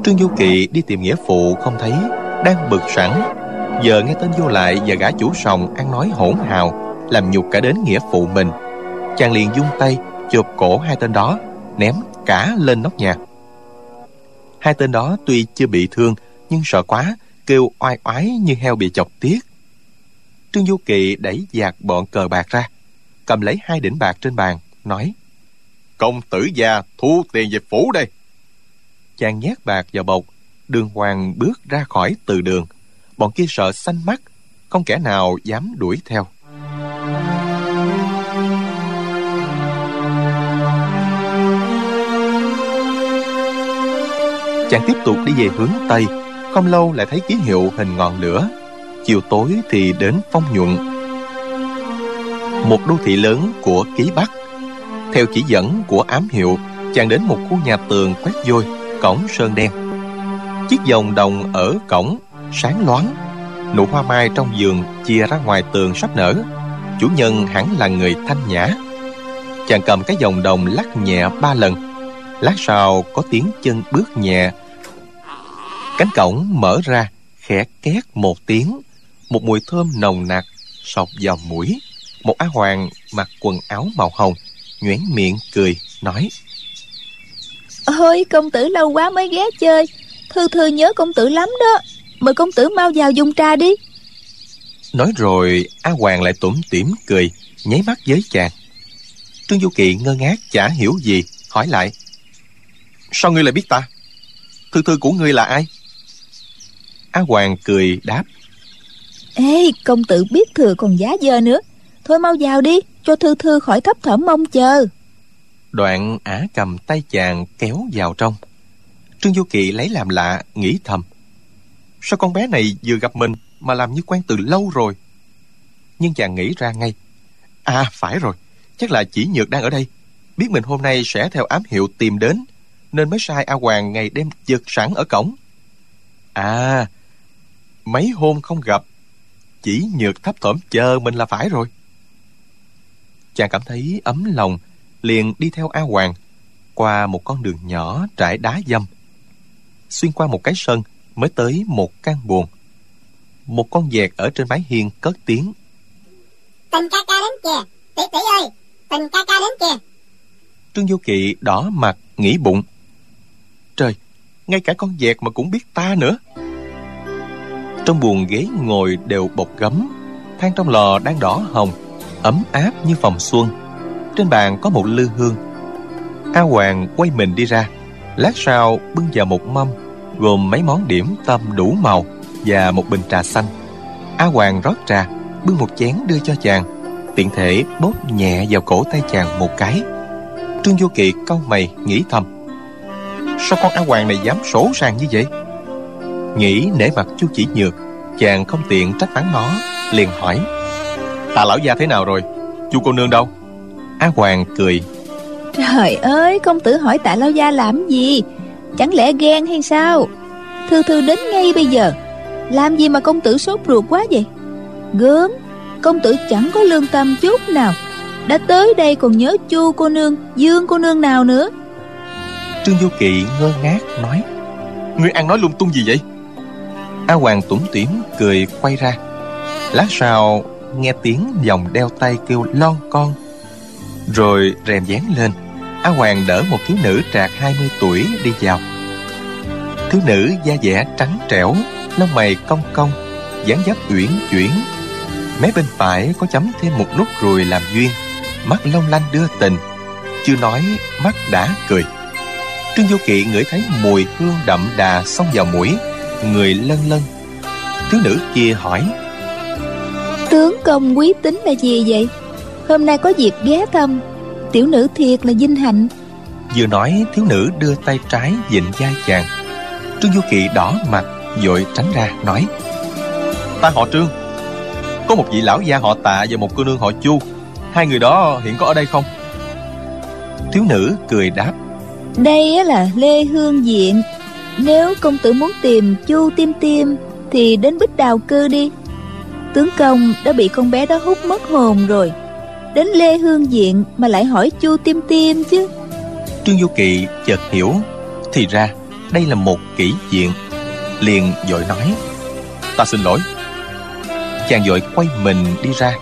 Trương du kỵ đi tìm nghĩa phụ không thấy, đang bực sẵn. Giờ nghe tên vô lại và gã chủ sòng ăn nói hỗn hào, làm nhục cả đến nghĩa phụ mình. Chàng liền dung tay, chụp cổ hai tên đó, ném cả lên nóc nhà. Hai tên đó tuy chưa bị thương, nhưng sợ quá, kêu oai oái như heo bị chọc tiết trương du kỳ đẩy dạt bọn cờ bạc ra cầm lấy hai đỉnh bạc trên bàn nói công tử già thu tiền về phủ đây. Chàng nhét bạc vào bọc đường hoàng bước ra khỏi từ đường. Bọn kia sợ xanh mắt không kẻ nào dám đuổi theo. Chàng tiếp tục đi về hướng tây không lâu lại thấy ký hiệu hình ngọn lửa chiều tối thì đến phong nhuận. Một đô thị lớn của ký bắc theo chỉ dẫn của ám hiệu, chàng đến một khu nhà tường quét vôi, cổng sơn đen. Chiếc vòng đồng ở cổng, sáng loáng. Nụ hoa mai trong vườn chia ra ngoài tường sắp nở. Chủ nhân hẳn là người thanh nhã. Chàng cầm cái vòng đồng lắc nhẹ ba lần. Lát sau có tiếng chân bước nhẹ. Cánh cổng mở ra, khẽ két một tiếng một mùi thơm nồng nặc sọc vào mũi. Một á hoàng mặc quần áo màu hồng nhoẻn miệng cười nói. Ôi công tử lâu quá mới ghé chơi. Thư thư nhớ công tử lắm đó. Mời công tử mau vào dùng trà đi. Nói rồi a hoàng lại tủm tỉm cười nháy mắt với chàng. Trương du kỵ ngơ ngác chả hiểu gì hỏi lại. Sao ngươi lại biết ta? Thư thư của ngươi là ai? A hoàng cười đáp ê, công tử biết thừa còn giá dơ nữa. Thôi mau vào đi, cho thư thư khỏi thấp thỏm mong chờ. Đoạn ả cầm tay chàng kéo vào trong. Trương du kỵ lấy làm lạ, nghĩ thầm. Sao con bé này vừa gặp mình mà làm như quen từ lâu rồi? Nhưng chàng nghĩ ra ngay. À phải rồi. Chắc là chỉ nhược đang ở đây. Biết mình hôm nay sẽ theo ám hiệu tìm đến, nên mới sai a hoàng ngày đêm giật sẵn ở cổng. À mấy hôm không gặp chỉ nhược thấp thỏm chờ mình là phải rồi. Chàng cảm thấy ấm lòng liền đi theo a hoàng qua một con đường nhỏ trải đá dâm xuyên qua một cái sân mới tới một căn buồng. Một con vẹt ở trên mái hiên cất tiếng. Tình ca ca đến kìa tỷ tỷ ơi tình ca ca đến kìa. Trương vô kỵ đỏ mặt nghĩ bụng. Trời ngay cả con vẹt mà cũng biết ta nữa trong buồng ghế ngồi đều bọc gấm than trong lò đang đỏ hồng, ấm áp như phòng xuân. Trên bàn có một lư hương. A hoàng quay mình đi ra. Lát sau, bưng vào một mâm, gồm mấy món điểm tâm đủ màu và một bình trà xanh. A hoàng rót trà, bưng một chén đưa cho chàng. Tiện thể bóp nhẹ vào cổ tay chàng một cái. Trương vô kỵ cau mày nghĩ thầm. Sao con a hoàng này dám sổ sàng như vậy? Nghĩ nể mặt chu chỉ nhược chàng không tiện trách mắng nó liền hỏi tạ lão gia thế nào rồi? Chu cô nương đâu? A hoàng cười trời ơi công tử hỏi tạ lão gia làm gì? Chẳng lẽ ghen hay sao? Thư thư đến ngay bây giờ làm gì mà công tử sốt ruột quá vậy? Gớm công tử chẳng có lương tâm chút nào. Đã tới đây còn nhớ chu cô nương dương cô nương nào nữa? Trương du kỵ ngơ ngác nói ngươi ăn nói lung tung gì vậy a hoàng tủm tỉm cười quay ra. Lát sau nghe tiếng dòng đeo tay kêu lon con, rồi rèm dán lên. A hoàng đỡ một thiếu nữ trạc 20 tuổi đi vào. Thiếu nữ da dẻ trắng trẻo, lông mày cong cong, dáng dấp uyển chuyển. Mé bên phải có chấm thêm một nút ruồi làm duyên. Mắt long lanh đưa tình, chưa nói mắt đã cười. Trương vô kỵ ngửi thấy mùi hương đậm đà xông vào mũi người lân lân. Thiếu nữ kia hỏi tướng công quý tính là gì vậy? Hôm nay có dịp ghé thăm. Tiểu nữ thiệt là vinh hạnh. vừa nói thiếu nữ đưa tay trái dịnh vai chàng. Trương du kỵ đỏ mặt vội tránh ra nói ta họ trương. Có một vị lão gia họ tạ và một cô nương họ chu. Hai người đó hiện có ở đây không? Thiếu nữ cười đáp đây là lê hương diện nếu công tử muốn tìm chu tim tim thì đến bích đào cư đi. Tướng công đã bị con bé đó hút mất hồn rồi. Đến lê hương diện mà lại hỏi chu tim tim chứ. Trương du kỵ chợt hiểu. Thì ra đây là một kỹ diện. Liền vội nói ta xin lỗi. Chàng vội quay mình đi ra.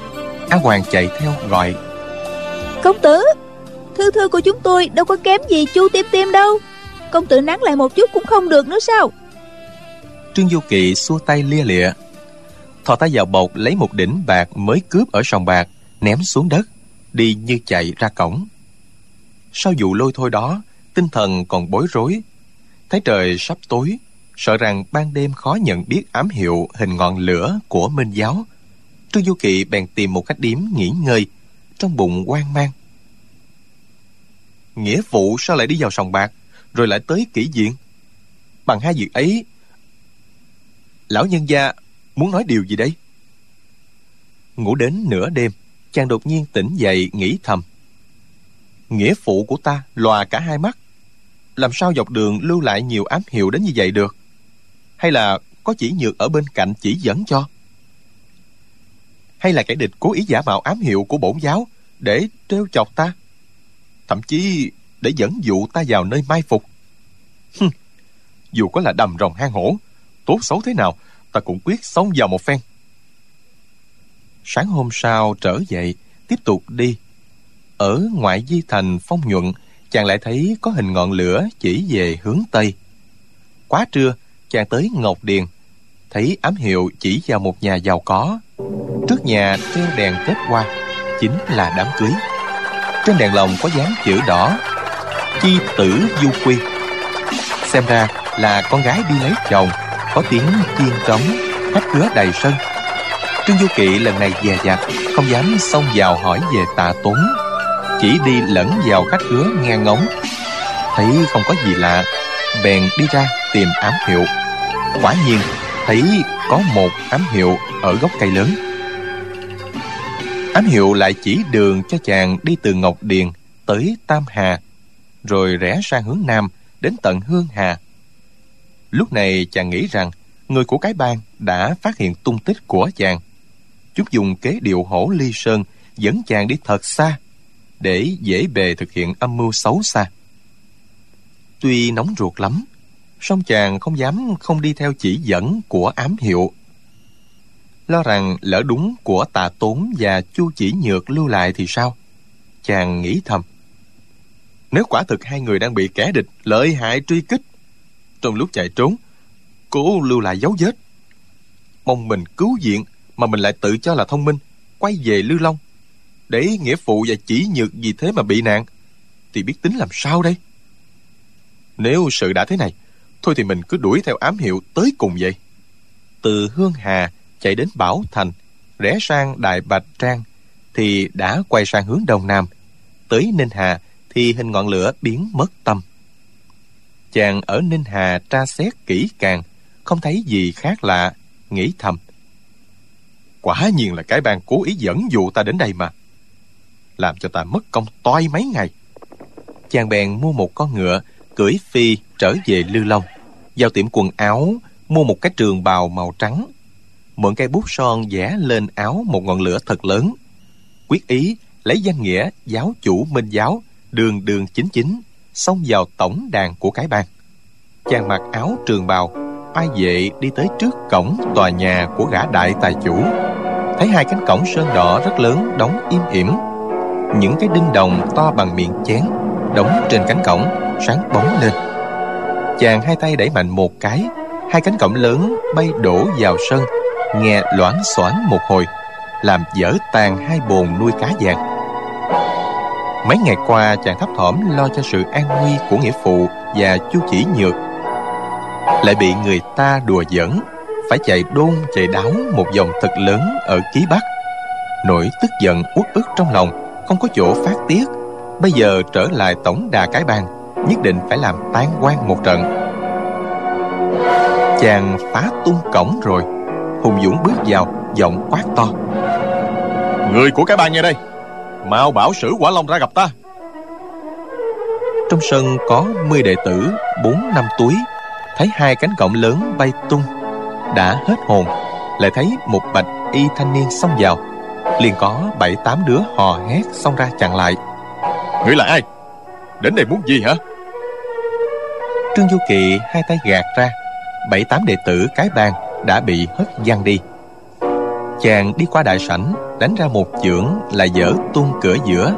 Á hoàng chạy theo gọi công tử thư thư của chúng tôi đâu có kém gì chu tim tim đâu công tử nắng lại một chút cũng không được nữa sao? Trương du kỵ xua tay lia lịa. Thò tay vào bột lấy một đỉnh bạc mới cướp ở sòng bạc, ném xuống đất, đi như chạy ra cổng. Sau vụ lôi thôi đó, tinh thần còn bối rối. Thấy trời sắp tối, sợ rằng ban đêm khó nhận biết ám hiệu hình ngọn lửa của minh giáo. Trương du kỵ bèn tìm một cách điếm nghỉ ngơi trong bụng quan mang. Nghĩa vụ sao lại đi vào sòng bạc? Rồi lại tới kỹ diện. Bằng hai việc ấy, lão nhân gia muốn nói điều gì đây? Ngủ đến nửa đêm, chàng đột nhiên tỉnh dậy nghĩ thầm. Nghĩa phụ của ta lòa cả hai mắt. Làm sao dọc đường lưu lại nhiều ám hiệu đến như vậy được? Hay là có chỉ nhược ở bên cạnh chỉ dẫn cho? Hay là kẻ địch cố ý giả mạo ám hiệu của bổn giáo để trêu chọc ta? Thậm chí để dẫn dụ ta vào nơi mai phục. Hừm, dù có là đầm rồng hang hổ tốt xấu thế nào ta cũng quyết sống vào một phen. Sáng hôm sau trở dậy tiếp tục đi. Ở ngoại di thành phong nhuận chàng lại thấy có hình ngọn lửa chỉ về hướng tây. Quá trưa chàng tới ngọc điền thấy ám hiệu chỉ vào một nhà giàu có. Trước nhà treo đèn kết hoa chính là đám cưới. Trên đèn lồng có dán chữ đỏ chi tử du quy. Xem ra là con gái đi lấy chồng, có tiếng chiên trống khách khứa đầy sân. Trương du kỵ lần này dè dặt, không dám xông vào hỏi về tạ tốn chỉ đi lẫn vào khách khứa nghe ngóng. Thấy không có gì lạ, bèn đi ra tìm ám hiệu. Quả nhiên, thấy có một ám hiệu ở gốc cây lớn. Ám hiệu lại chỉ đường cho chàng đi từ ngọc điền tới tam hà rồi rẽ sang hướng nam đến tận hương hà. Lúc này chàng nghĩ rằng người của cái bang đã phát hiện tung tích của chàng. Chúng dùng kế điệu hổ ly sơn dẫn chàng đi thật xa để dễ bề thực hiện âm mưu xấu xa. Tuy nóng ruột lắm, song chàng không dám không đi theo chỉ dẫn của ám hiệu. Lo rằng lỡ đúng của tà tốn và chu chỉ nhược lưu lại thì sao? Chàng nghĩ thầm nếu quả thực hai người đang bị kẻ địch lợi hại truy kích trong lúc chạy trốn, cố lưu lại dấu vết. Mong mình cứu viện mà mình lại tự cho là thông minh, quay về lưu long. Để nghĩa phụ và chỉ nhược vì thế mà bị nạn, thì biết tính làm sao đây? Nếu sự đã thế này, thôi thì mình cứ đuổi theo ám hiệu tới cùng vậy. Từ hương hà chạy đến bảo thành, rẽ sang đại bạch trang, thì đã quay sang hướng đông nam, tới ninh hà thì hình ngọn lửa biến mất tâm. Chàng ở ninh hà tra xét kỹ càng, không thấy gì khác lạ, nghĩ thầm. Quả nhiên là cái bang cố ý dẫn dụ ta đến đây mà. Làm cho ta mất công toi mấy ngày. Chàng bèn mua một con ngựa, cưỡi phi trở về lư long. Vào tiệm quần áo, mua một cái trường bào màu trắng. Mượn cây bút son vẽ lên áo một ngọn lửa thật lớn. Quyết ý lấy danh nghĩa giáo chủ minh giáo đường đường chính chính, xông vào tổng đàn của cái bang. Chàng mặc áo trường bào ai vệ đi tới trước cổng tòa nhà của gã đại tài chủ. Thấy hai cánh cổng sơn đỏ rất lớn đóng im ỉm. Những cái đinh đồng to bằng miệng chén đóng trên cánh cổng, sáng bóng lên. Chàng hai tay đẩy mạnh một cái, hai cánh cổng lớn bay đổ vào sân, nghe loảng xoảng một hồi, làm dở tàn hai bồn nuôi cá vàng mấy ngày qua, chàng thấp thỏm lo cho sự an nguy của nghĩa phụ và chu chỉ nhược. Lại bị người ta đùa giỡn, phải chạy đôn, chạy đáo một vòng thật lớn ở ký bắc. Nỗi tức giận, uất ức trong lòng, không có chỗ phát tiết. Bây giờ trở lại tổng đà cái bang, nhất định phải làm tan quan một trận. Chàng phá tung cổng rồi, hùng dũng bước vào, giọng quát to. Người của cái bang nghe đây mau bảo sử quả long ra gặp ta. Trong sân có mươi đệ tử bốn năm túi thấy hai cánh cổng lớn bay tung đã hết hồn lại thấy một bạch y thanh niên xông vào. Liền có bảy tám đứa hò hét xông ra chặn lại. Ngươi là ai? Đến đây muốn gì hả? Trương du kỵ hai tay gạt ra bảy tám đệ tử cái bang đã bị hất văng đi chàng đi qua đại sảnh, đánh ra một chưởng là dở tung cửa giữa.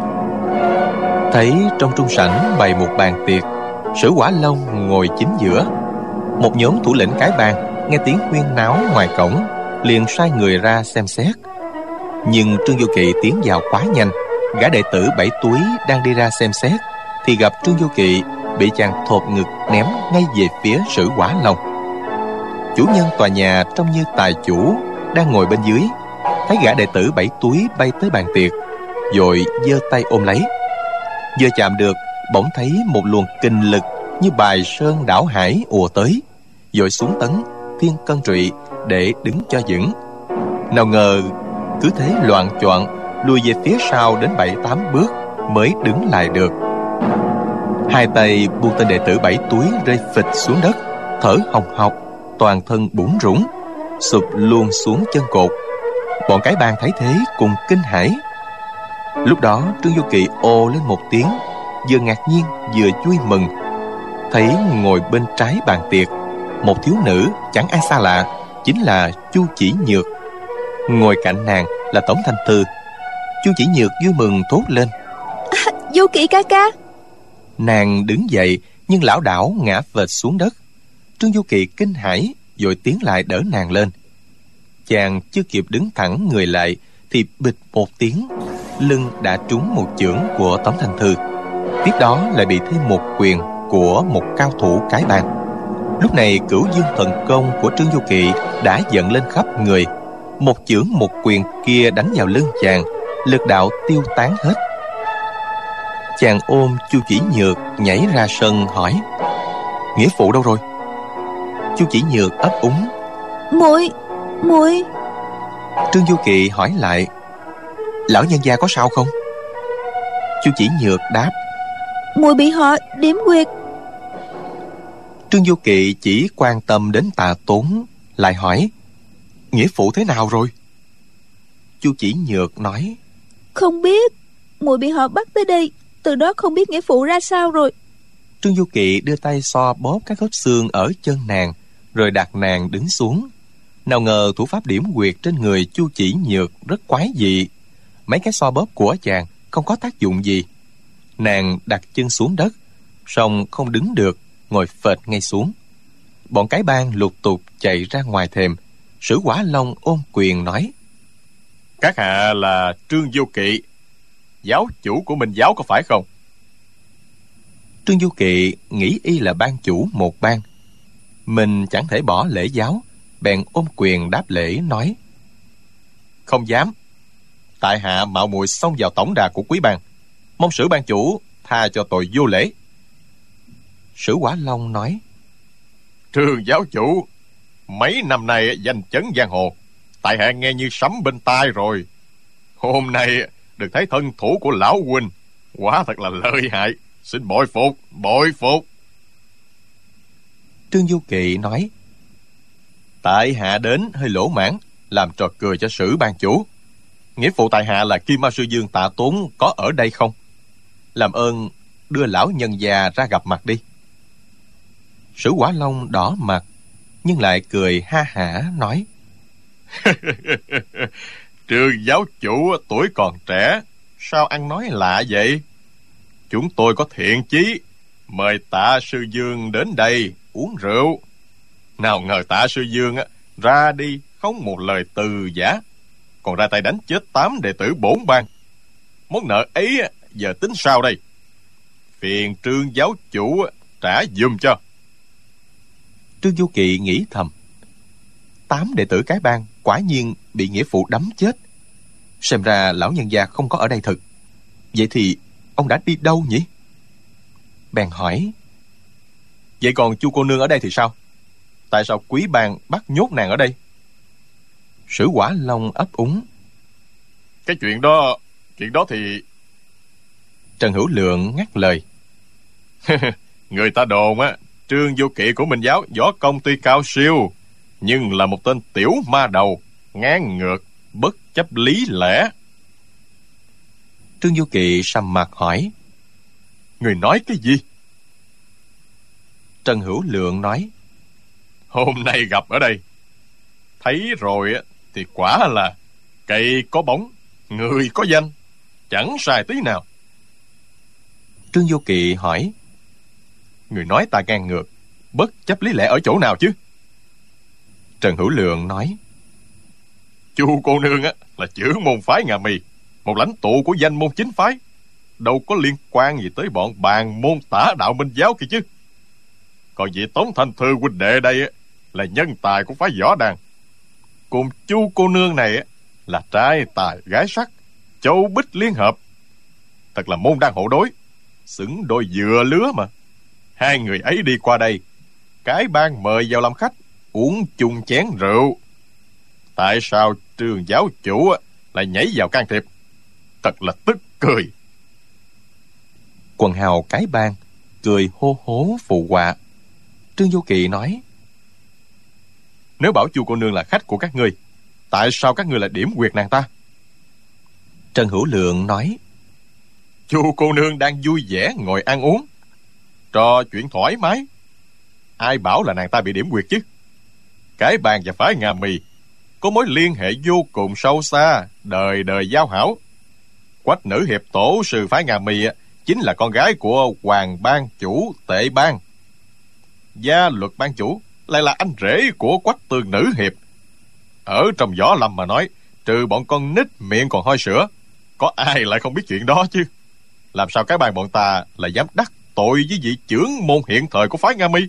Thấy trong trung sảnh bày một bàn tiệc, sử quả long ngồi chính giữa. Một nhóm thủ lĩnh cái bàn nghe tiếng huyên náo ngoài cổng, liền sai người ra xem xét. Nhưng trương du kỵ tiến vào quá nhanh, gã đệ tử bảy túi đang đi ra xem xét, thì gặp trương du kỵ bị chàng thột ngực ném ngay về phía sử quả long. Chủ nhân tòa nhà trông như tài chủ đang ngồi bên dưới. Thấy gã đệ tử bảy túi bay tới bàn tiệc, rồi giơ tay ôm lấy. Vừa chạm được, bỗng thấy một luồng kinh lực như bài sơn đảo hải ùa tới, rồi xuống tấn thiên cân trụy để đứng cho vững. Nào ngờ, cứ thế loạn choạng, lùi về phía sau đến bảy tám bước mới đứng lại được. Hai tay buông tên đệ tử bảy túi rơi phịch xuống đất, thở hồng hộc, toàn thân bủn rủng sụp luôn xuống chân cột. Bọn cái bang thấy thế cùng kinh hãi. Lúc đó trương vô kỵ ồ lên một tiếng vừa ngạc nhiên vừa vui mừng. Thấy ngồi bên trái bàn tiệc một thiếu nữ chẳng ai xa lạ chính là chu chỉ nhược. Ngồi cạnh nàng là tổng thanh thư. Chu chỉ nhược vui mừng thốt lên. À, vô kỵ ca ca. Nàng đứng dậy nhưng lão đảo ngã phệt xuống đất. Trương du kỳ kinh hãi vội tiến lại đỡ nàng lên. Chàng chưa kịp đứng thẳng người lại thì bịch một tiếng, lưng đã trúng một chưởng của tống thanh thư. Tiếp đó lại bị thêm một quyền của một cao thủ cái bàn. Lúc này cửu dương thần công của trương du kỳ đã giận lên khắp người. Một chưởng một quyền kia đánh vào lưng chàng, lực đạo tiêu tán hết. Chàng ôm chu chỉ nhược nhảy ra sân hỏi, nghĩa phụ đâu rồi? Chu chỉ nhược ấp úng. Muội muội. Trương du kỳ hỏi lại lão nhân gia có sao không? Chu chỉ nhược đáp muội bị họ điếm quyệt. Trương du kỳ chỉ quan tâm đến tà tốn lại hỏi nghĩa phụ thế nào rồi? Chu chỉ nhược nói không biết. Muội bị họ bắt tới đây từ đó không biết nghĩa phụ ra sao rồi. Trương du kỵ đưa tay so bóp các khớp xương ở chân nàng rồi đặt nàng đứng xuống. Nào ngờ thủ pháp điểm quyệt trên người chu chỉ nhược rất quái dị. Mấy cái so bóp của chàng không có tác dụng gì. Nàng đặt chân xuống đất song không đứng được ngồi phệt ngay xuống. Bọn cái bang lục tục chạy ra ngoài thềm. Sử quả long ôm quyền nói các hạ là trương vô kỵ. Giáo chủ của mình giáo có phải không? Trương du kỵ nghĩ y là ban chủ một bang mình chẳng thể bỏ lễ giáo. Bèn ôm quyền đáp lễ, nói, không dám. Tại hạ mạo muội xông vào tổng đà của quý bang. Mong sử ban chủ tha cho tội vô lễ. Sử quả long nói trương giáo chủ, mấy năm nay danh chấn giang hồ, tại hạ nghe như sấm bên tai rồi. Hôm nay được thấy thân thủ của lão huynh, quá thật là lợi hại. Xin bội phục bội phục trương du kỵ nói tại hạ đến hơi lỗ mãn làm trò cười cho sử ban chủ. Nghĩa phụ tại hạ là kim ma sư dương tạ tốn có ở đây không? Làm ơn đưa lão nhân già ra gặp mặt đi. Sử quả long đỏ mặt nhưng lại cười ha hả nói trương giáo chủ tuổi còn trẻ sao ăn nói lạ vậy? Chúng tôi có thiện chí mời tạ sư dương đến đây uống rượu. Nào ngờ tạ sư dương á, ra đi không một lời từ giả. Còn ra tay đánh chết tám đệ tử bổn bang. Món nợ ấy giờ tính sao đây? Phiền trương giáo chủ trả giùm cho. Trương du kỳ nghĩ thầm. Tám đệ tử cái bang quả nhiên bị nghĩa phụ đấm chết. Xem ra lão nhân gia không có ở đây thực vậy thì ông đã đi đâu nhỉ? Bèn hỏi vậy còn chu cô nương ở đây thì sao? Tại sao quý bang bắt nhốt nàng ở đây? Sử quả long ấp úng. Cái chuyện đó chuyện đó thì trần hữu lượng ngắt lời. Người ta đồn á trương vô kỵ của minh giáo võ công tuy cao siêu nhưng là một tên tiểu ma đầu ngang ngược bất chấp lý lẽ. Trương du kỵ sầm mặt hỏi người nói cái gì trần hữu lượng nói hôm nay gặp ở đây thấy rồi thì quả là cây có bóng người có danh chẳng sai tí nào. Trương du kỵ hỏi người nói ta ngang ngược bất chấp lý lẽ ở chỗ nào chứ? Trần hữu lượng nói chu cô nương á là trưởng môn phái ngà mì một lãnh tụ của danh môn chính phái đâu có liên quan gì tới bọn bàn môn tả đạo minh giáo kia chứ còn vị tống thanh thư huynh đệ đây là nhân tài của phái võ đàn. Cùng chu cô nương này là trai tài gái sắc, châu bích liên hợp. Thật là môn đang hộ đối, xứng đôi dừa lứa mà. Hai người ấy đi qua đây, cái ban mời vào làm khách, uống chung chén rượu. Tại sao trường giáo chủ lại nhảy vào can thiệp? Thật là tức cười. Quần hào cái bang cười hô hố phụ họa trương vô kỵ nói nếu bảo chu cô nương là khách của các ngươi tại sao các ngươi lại điểm quyệt nàng ta? Trần hữu lượng nói chu cô nương đang vui vẻ ngồi ăn uống trò chuyện thoải mái. Ai bảo là nàng ta bị điểm quyệt chứ? Cái bàn và phái ngà mì có mối liên hệ vô cùng sâu xa đời đời giao hảo. Quách nữ hiệp tổ sư phái ngà mì chính là con gái của hoàng ban chủ tệ ban gia luật ban chủ lại là anh rể của quách tường nữ hiệp. Ở trong võ lâm mà nói trừ bọn con nít miệng còn hôi sữa có ai lại không biết chuyện đó chứ? Làm sao cái bàn bọn ta lại dám đắc tội với vị trưởng môn hiện thời của phái nga mi?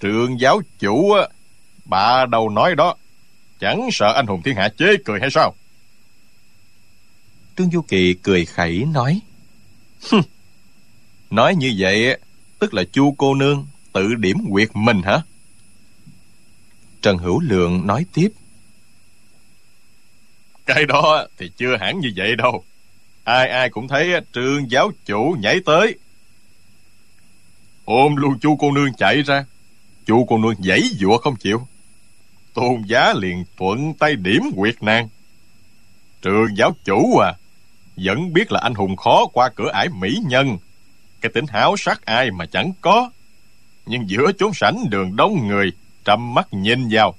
Trường giáo chủ á bà đầu nói đó chẳng sợ anh hùng thiên hạ chế cười hay sao? Trương du kỳ cười khẩy nói nói như vậy tức là chu cô nương tự điểm quyệt mình hả? Trần hữu lượng nói tiếp. Cái đó thì chưa hẳn như vậy đâu. Ai ai cũng thấy trương giáo chủ nhảy tới. Ôm luôn chu cô nương chạy ra. Chu cô nương giãy giụa không chịu. Tôn giá liền thuận tay điểm quyệt nàng. Trường giáo chủ à vẫn biết là anh hùng khó qua cửa ải mỹ nhân. Cái tính háo sắc ai mà chẳng có nhưng giữa chốn sảnh đường đông người trầm mắt nhìn vào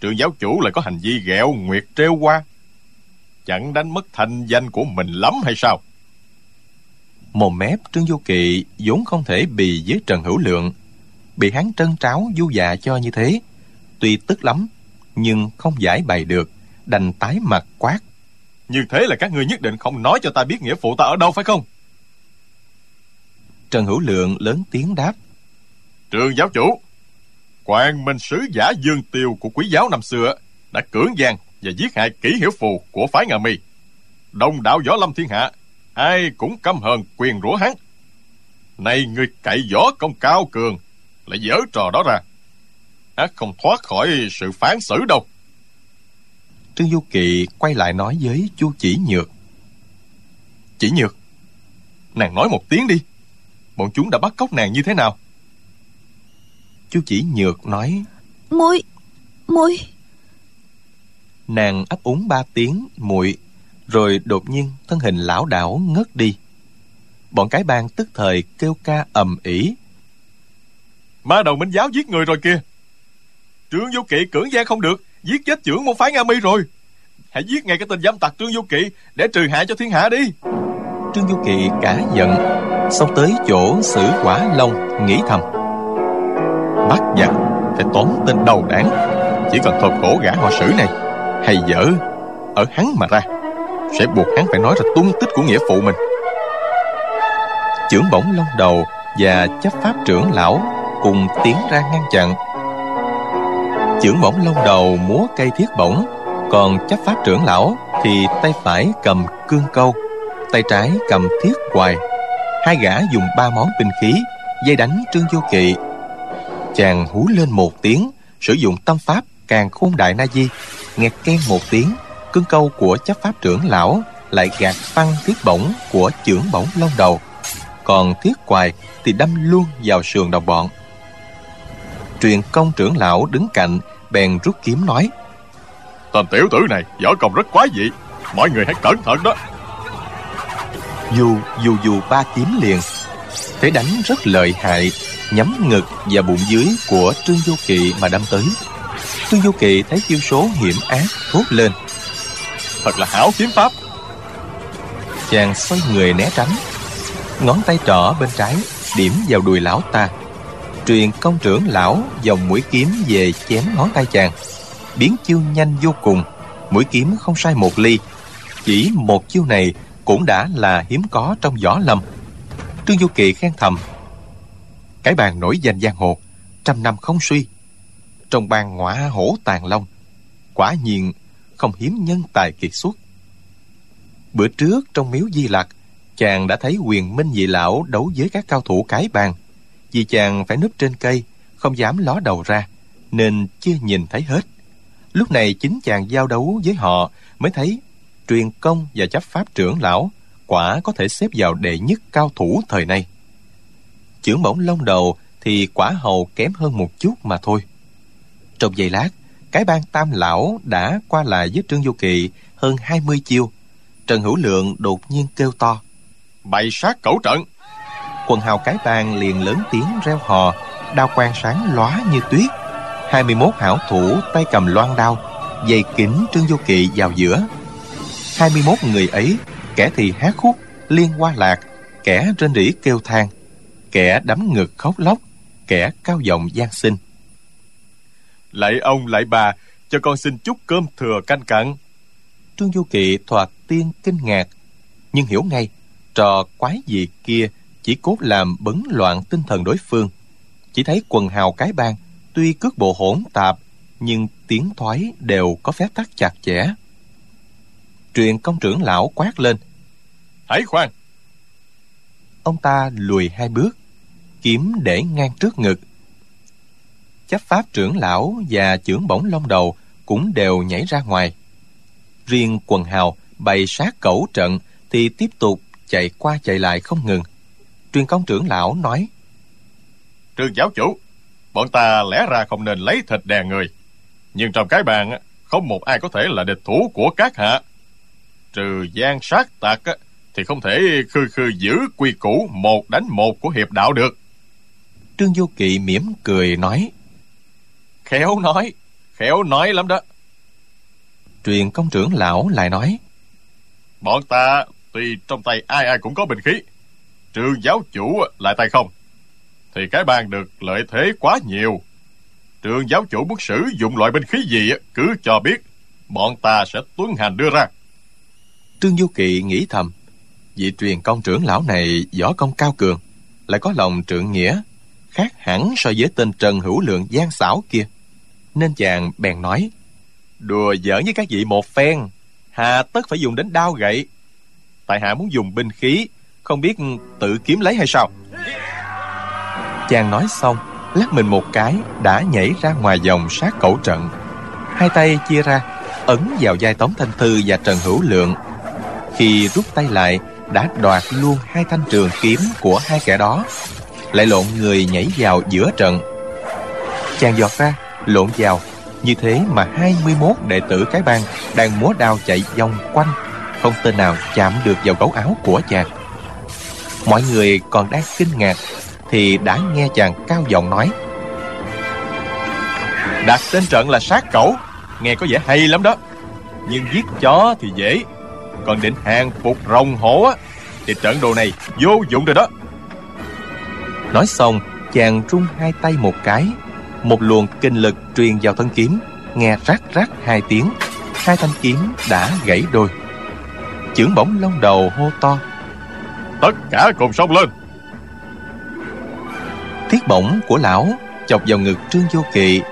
trường giáo chủ lại có hành vi ghẹo nguyệt trêu qua. Chẳng đánh mất thanh danh của mình lắm hay sao? Mồm mép trương vô kỵ vốn không thể bì với trần hữu lượng bị hắn trân tráo du dạ cho như thế. Tuy tức lắm nhưng không giải bày được đành tái mặt quát. Như thế là các ngươi nhất định không nói cho ta biết nghĩa phụ ta ở đâu phải không? Trần hữu lượng lớn tiếng đáp trường giáo chủ quan minh sứ giả dương tiêu của quý giáo năm xưa đã cưỡng gian và giết hại kỹ hiểu phù của phái ngà mi. Đông đảo võ lâm thiên hạ, ai cũng căm hờn quyền rủa hắn. Nay người cậy võ công cao cường, lại dở trò đó ra. Ác không thoát khỏi sự phán xử đâu. Trương du kỳ quay lại nói với chu chỉ nhược. Chỉ nhược, nàng nói một tiếng đi. Bọn chúng đã bắt cóc nàng như thế nào? Chu chỉ nhược nói muội muội. Nàng ấp úng ba tiếng muội rồi đột nhiên thân hình lão đảo ngất đi. Bọn cái bang tức thời kêu ca ầm ĩ. Ma đầu minh giáo giết người rồi kìa. Trương vô kỵ cưỡng gian không được giết chết trưởng môn phái nga mi rồi. Hãy giết ngay cái tên dâm tặc trương vô kỵ để trừ hại cho thiên hạ đi. Trương vô kỵ cả giận xông tới chỗ xử quả long nghĩ thầm bắt giặc, phải tóm tên đầu đảng. Chỉ cần thộp cổ gã họ sử này, hay dở, ở hắn mà ra, sẽ buộc hắn phải nói ra tung tích của nghĩa phụ mình. Trưởng bổng long đầu và chấp pháp trưởng lão cùng tiến ra ngăn chặn. Trưởng bổng long đầu múa cây thiết bổng, còn chấp pháp trưởng lão thì tay phải cầm cương câu, tay trái cầm thiết quài hai gã dùng ba món binh khí, dây đánh trương vô kỵ chàng hú lên một tiếng sử dụng tâm pháp càng khôn đại na di. Nghe ken một tiếng cương câu của chấp pháp trưởng lão lại gạt phăng thiết bổng của trưởng bổng long đầu. Còn thiết quài thì đâm luôn vào sườn đồng bọn. Truyền công trưởng lão đứng cạnh bèn rút kiếm nói tên tiểu tử này võ công rất quái dị. Mọi người hãy cẩn thận đó. Dù dù dù ba kiếm liền thế đánh rất lợi hại nhắm ngực và bụng dưới của trương vô kỵ mà đâm tới. Trương vô kỵ thấy chiêu số hiểm ác thốt lên. Thật là hảo kiếm pháp. Chàng xoay người né tránh. Ngón tay trỏ bên trái điểm vào đùi lão ta. Truyền công trưởng lão dòng mũi kiếm về chém ngón tay chàng. Biến chiêu nhanh vô cùng. Mũi kiếm không sai một ly. Chỉ một chiêu này cũng đã là hiếm có trong võ lâm. Trương du kỳ khen thầm cái bàn nổi danh giang hồ, trăm năm không suy. Trong bàn ngọa hổ tàn long, quả nhiên không hiếm nhân tài kiệt xuất. Bữa trước trong miếu di lặc, chàng đã thấy quyền minh dị lão đấu với các cao thủ cái bàn. Vì chàng phải núp trên cây, không dám ló đầu ra, nên chưa nhìn thấy hết. Lúc này chính chàng giao đấu với họ mới thấy truyền công và chấp pháp trưởng lão quả có thể xếp vào đệ nhất cao thủ thời nay. Chưởng bổng lông đầu thì quả hầu kém hơn một chút mà thôi. Trong giây lát, cái bang tam lão đã qua lại với Trương Du Kỳ hơn 20 chiêu. Trần Hữu Lượng đột nhiên kêu to. Bày sát cẩu trận. Quần hào cái bang liền lớn tiếng reo hò, đao quang sáng lóa như tuyết. 21 hảo thủ tay cầm loan đao, dày kính Trương Du Kỳ vào giữa. 21 người ấy, kẻ thì hát khúc, liên hoa lạc, kẻ trên rỉ kêu than, kẻ đấm ngực khóc lóc, kẻ cao giọng gian sinh. Lạy ông, lạy bà, cho con xin chút cơm thừa canh cặn. Trương Du Kỵ thoạt tiên kinh ngạc, nhưng hiểu ngay, trò quái gì kia chỉ cốt làm bấn loạn tinh thần đối phương. Chỉ thấy quần hào cái bang, tuy cước bộ hỗn tạp, nhưng tiếng thoái đều có phép tắc chặt chẽ. Truyền công trưởng lão quát lên. Hãy khoan! Ông ta lùi hai bước, kiếm để ngang trước ngực. Chấp pháp trưởng lão và trưởng bổng long đầu cũng đều nhảy ra ngoài. Riêng quần hào bày sát cẩu trận thì tiếp tục chạy qua chạy lại không ngừng. Truyền công trưởng lão nói Trương giáo chủ, bọn ta lẽ ra không nên lấy thịt đè người. Nhưng trong cái bàn không một ai có thể là địch thủ của các hạ. Trừ gian sát tạc thì không thể khư khư giữ quy củ một đánh một của hiệp đạo được. Trương Vô Kỵ mỉm cười nói Khéo nói, khéo nói lắm đó. Truyền công trưởng lão lại nói Bọn ta tuy trong tay ai ai cũng có bình khí Trừ giáo chủ lại tay không Thì cái bang được lợi thế quá nhiều Trường giáo chủ muốn sử dụng loại binh khí gì Cứ cho biết Bọn ta sẽ tuân hành đưa ra Trương Du Kỵ nghĩ thầm Vị truyền công trưởng lão này võ công cao cường, Lại có lòng trượng nghĩa, Khác hẳn so với tên Trần Hữu Lượng gian xảo kia. Nên chàng bèn nói, Đùa giỡn với các vị một phen, Hà tất phải dùng đến đao gậy. Tại hạ muốn dùng binh khí, Không biết tự kiếm lấy hay sao? Chàng nói xong, Lắc mình một cái, Đã nhảy ra ngoài vòng sát cẩu trận. Hai tay chia ra, Ấn vào vai Tống Thanh Thư và Trần Hữu Lượng. Khi rút tay lại đã đoạt luôn hai thanh trường kiếm Của hai kẻ đó. Lại lộn người nhảy vào giữa trận. Chàng giọt ra Lộn vào. Như thế mà 21 đệ tử cái bang đang múa đao chạy vòng quanh, không tên nào chạm được vào gấu áo của chàng. Mọi người còn đang kinh ngạc thì đã nghe chàng cao giọng nói. Đặt tên trận là sát cẩu. Nghe có vẻ hay lắm đó. Nhưng giết chó thì dễ. Còn định hàng phục rồng hổ á Thì trận đồ này vô dụng rồi đó. Nói xong Chàng rung hai tay một cái một luồng kinh lực truyền vào thân kiếm nghe rắc rắc hai tiếng hai thanh kiếm đã gãy đôi. Chưởng bổng lông đầu hô to. Tất cả cùng xông lên. Thiết bổng của lão chọc vào ngực trương vô kỵ.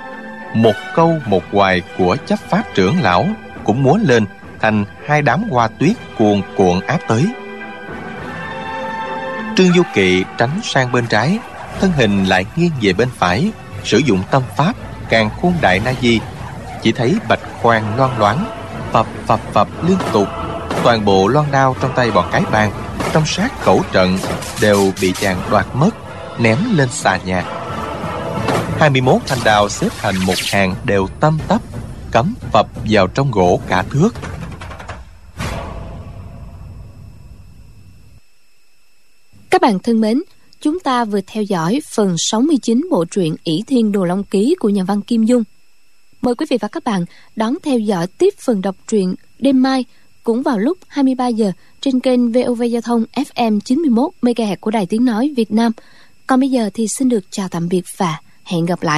Một câu một hoài của chấp pháp trưởng lão cũng múa lên thành hai đám hoa tuyết cuồn cuộn áp tới. Trương du kỵ tránh sang bên trái, thân hình lại nghiêng về bên phải, sử dụng tâm pháp, càng khôn đại na di. Chỉ thấy bạch khoan loan loáng, phập phập phập liên tục, toàn bộ loan đao trong tay bọn cái bàn trong sát cẩu trận đều bị chàng đoạt mất, ném lên xà nhà. 21 thanh đao xếp thành một hàng đều tâm tấp cắm phập vào trong gỗ cả thước. Bạn thân mến, chúng ta vừa theo dõi phần 69 bộ truyện ỷ Thiên Đồ Long Ký của nhà văn Kim Dung. Mời quý vị và các bạn đón theo dõi tiếp phần đọc truyện đêm mai cũng vào lúc 23 giờ trên kênh VOV Giao thông FM 91 MHz của Đài Tiếng Nói Việt Nam. Còn bây giờ thì xin được chào tạm biệt và hẹn gặp lại.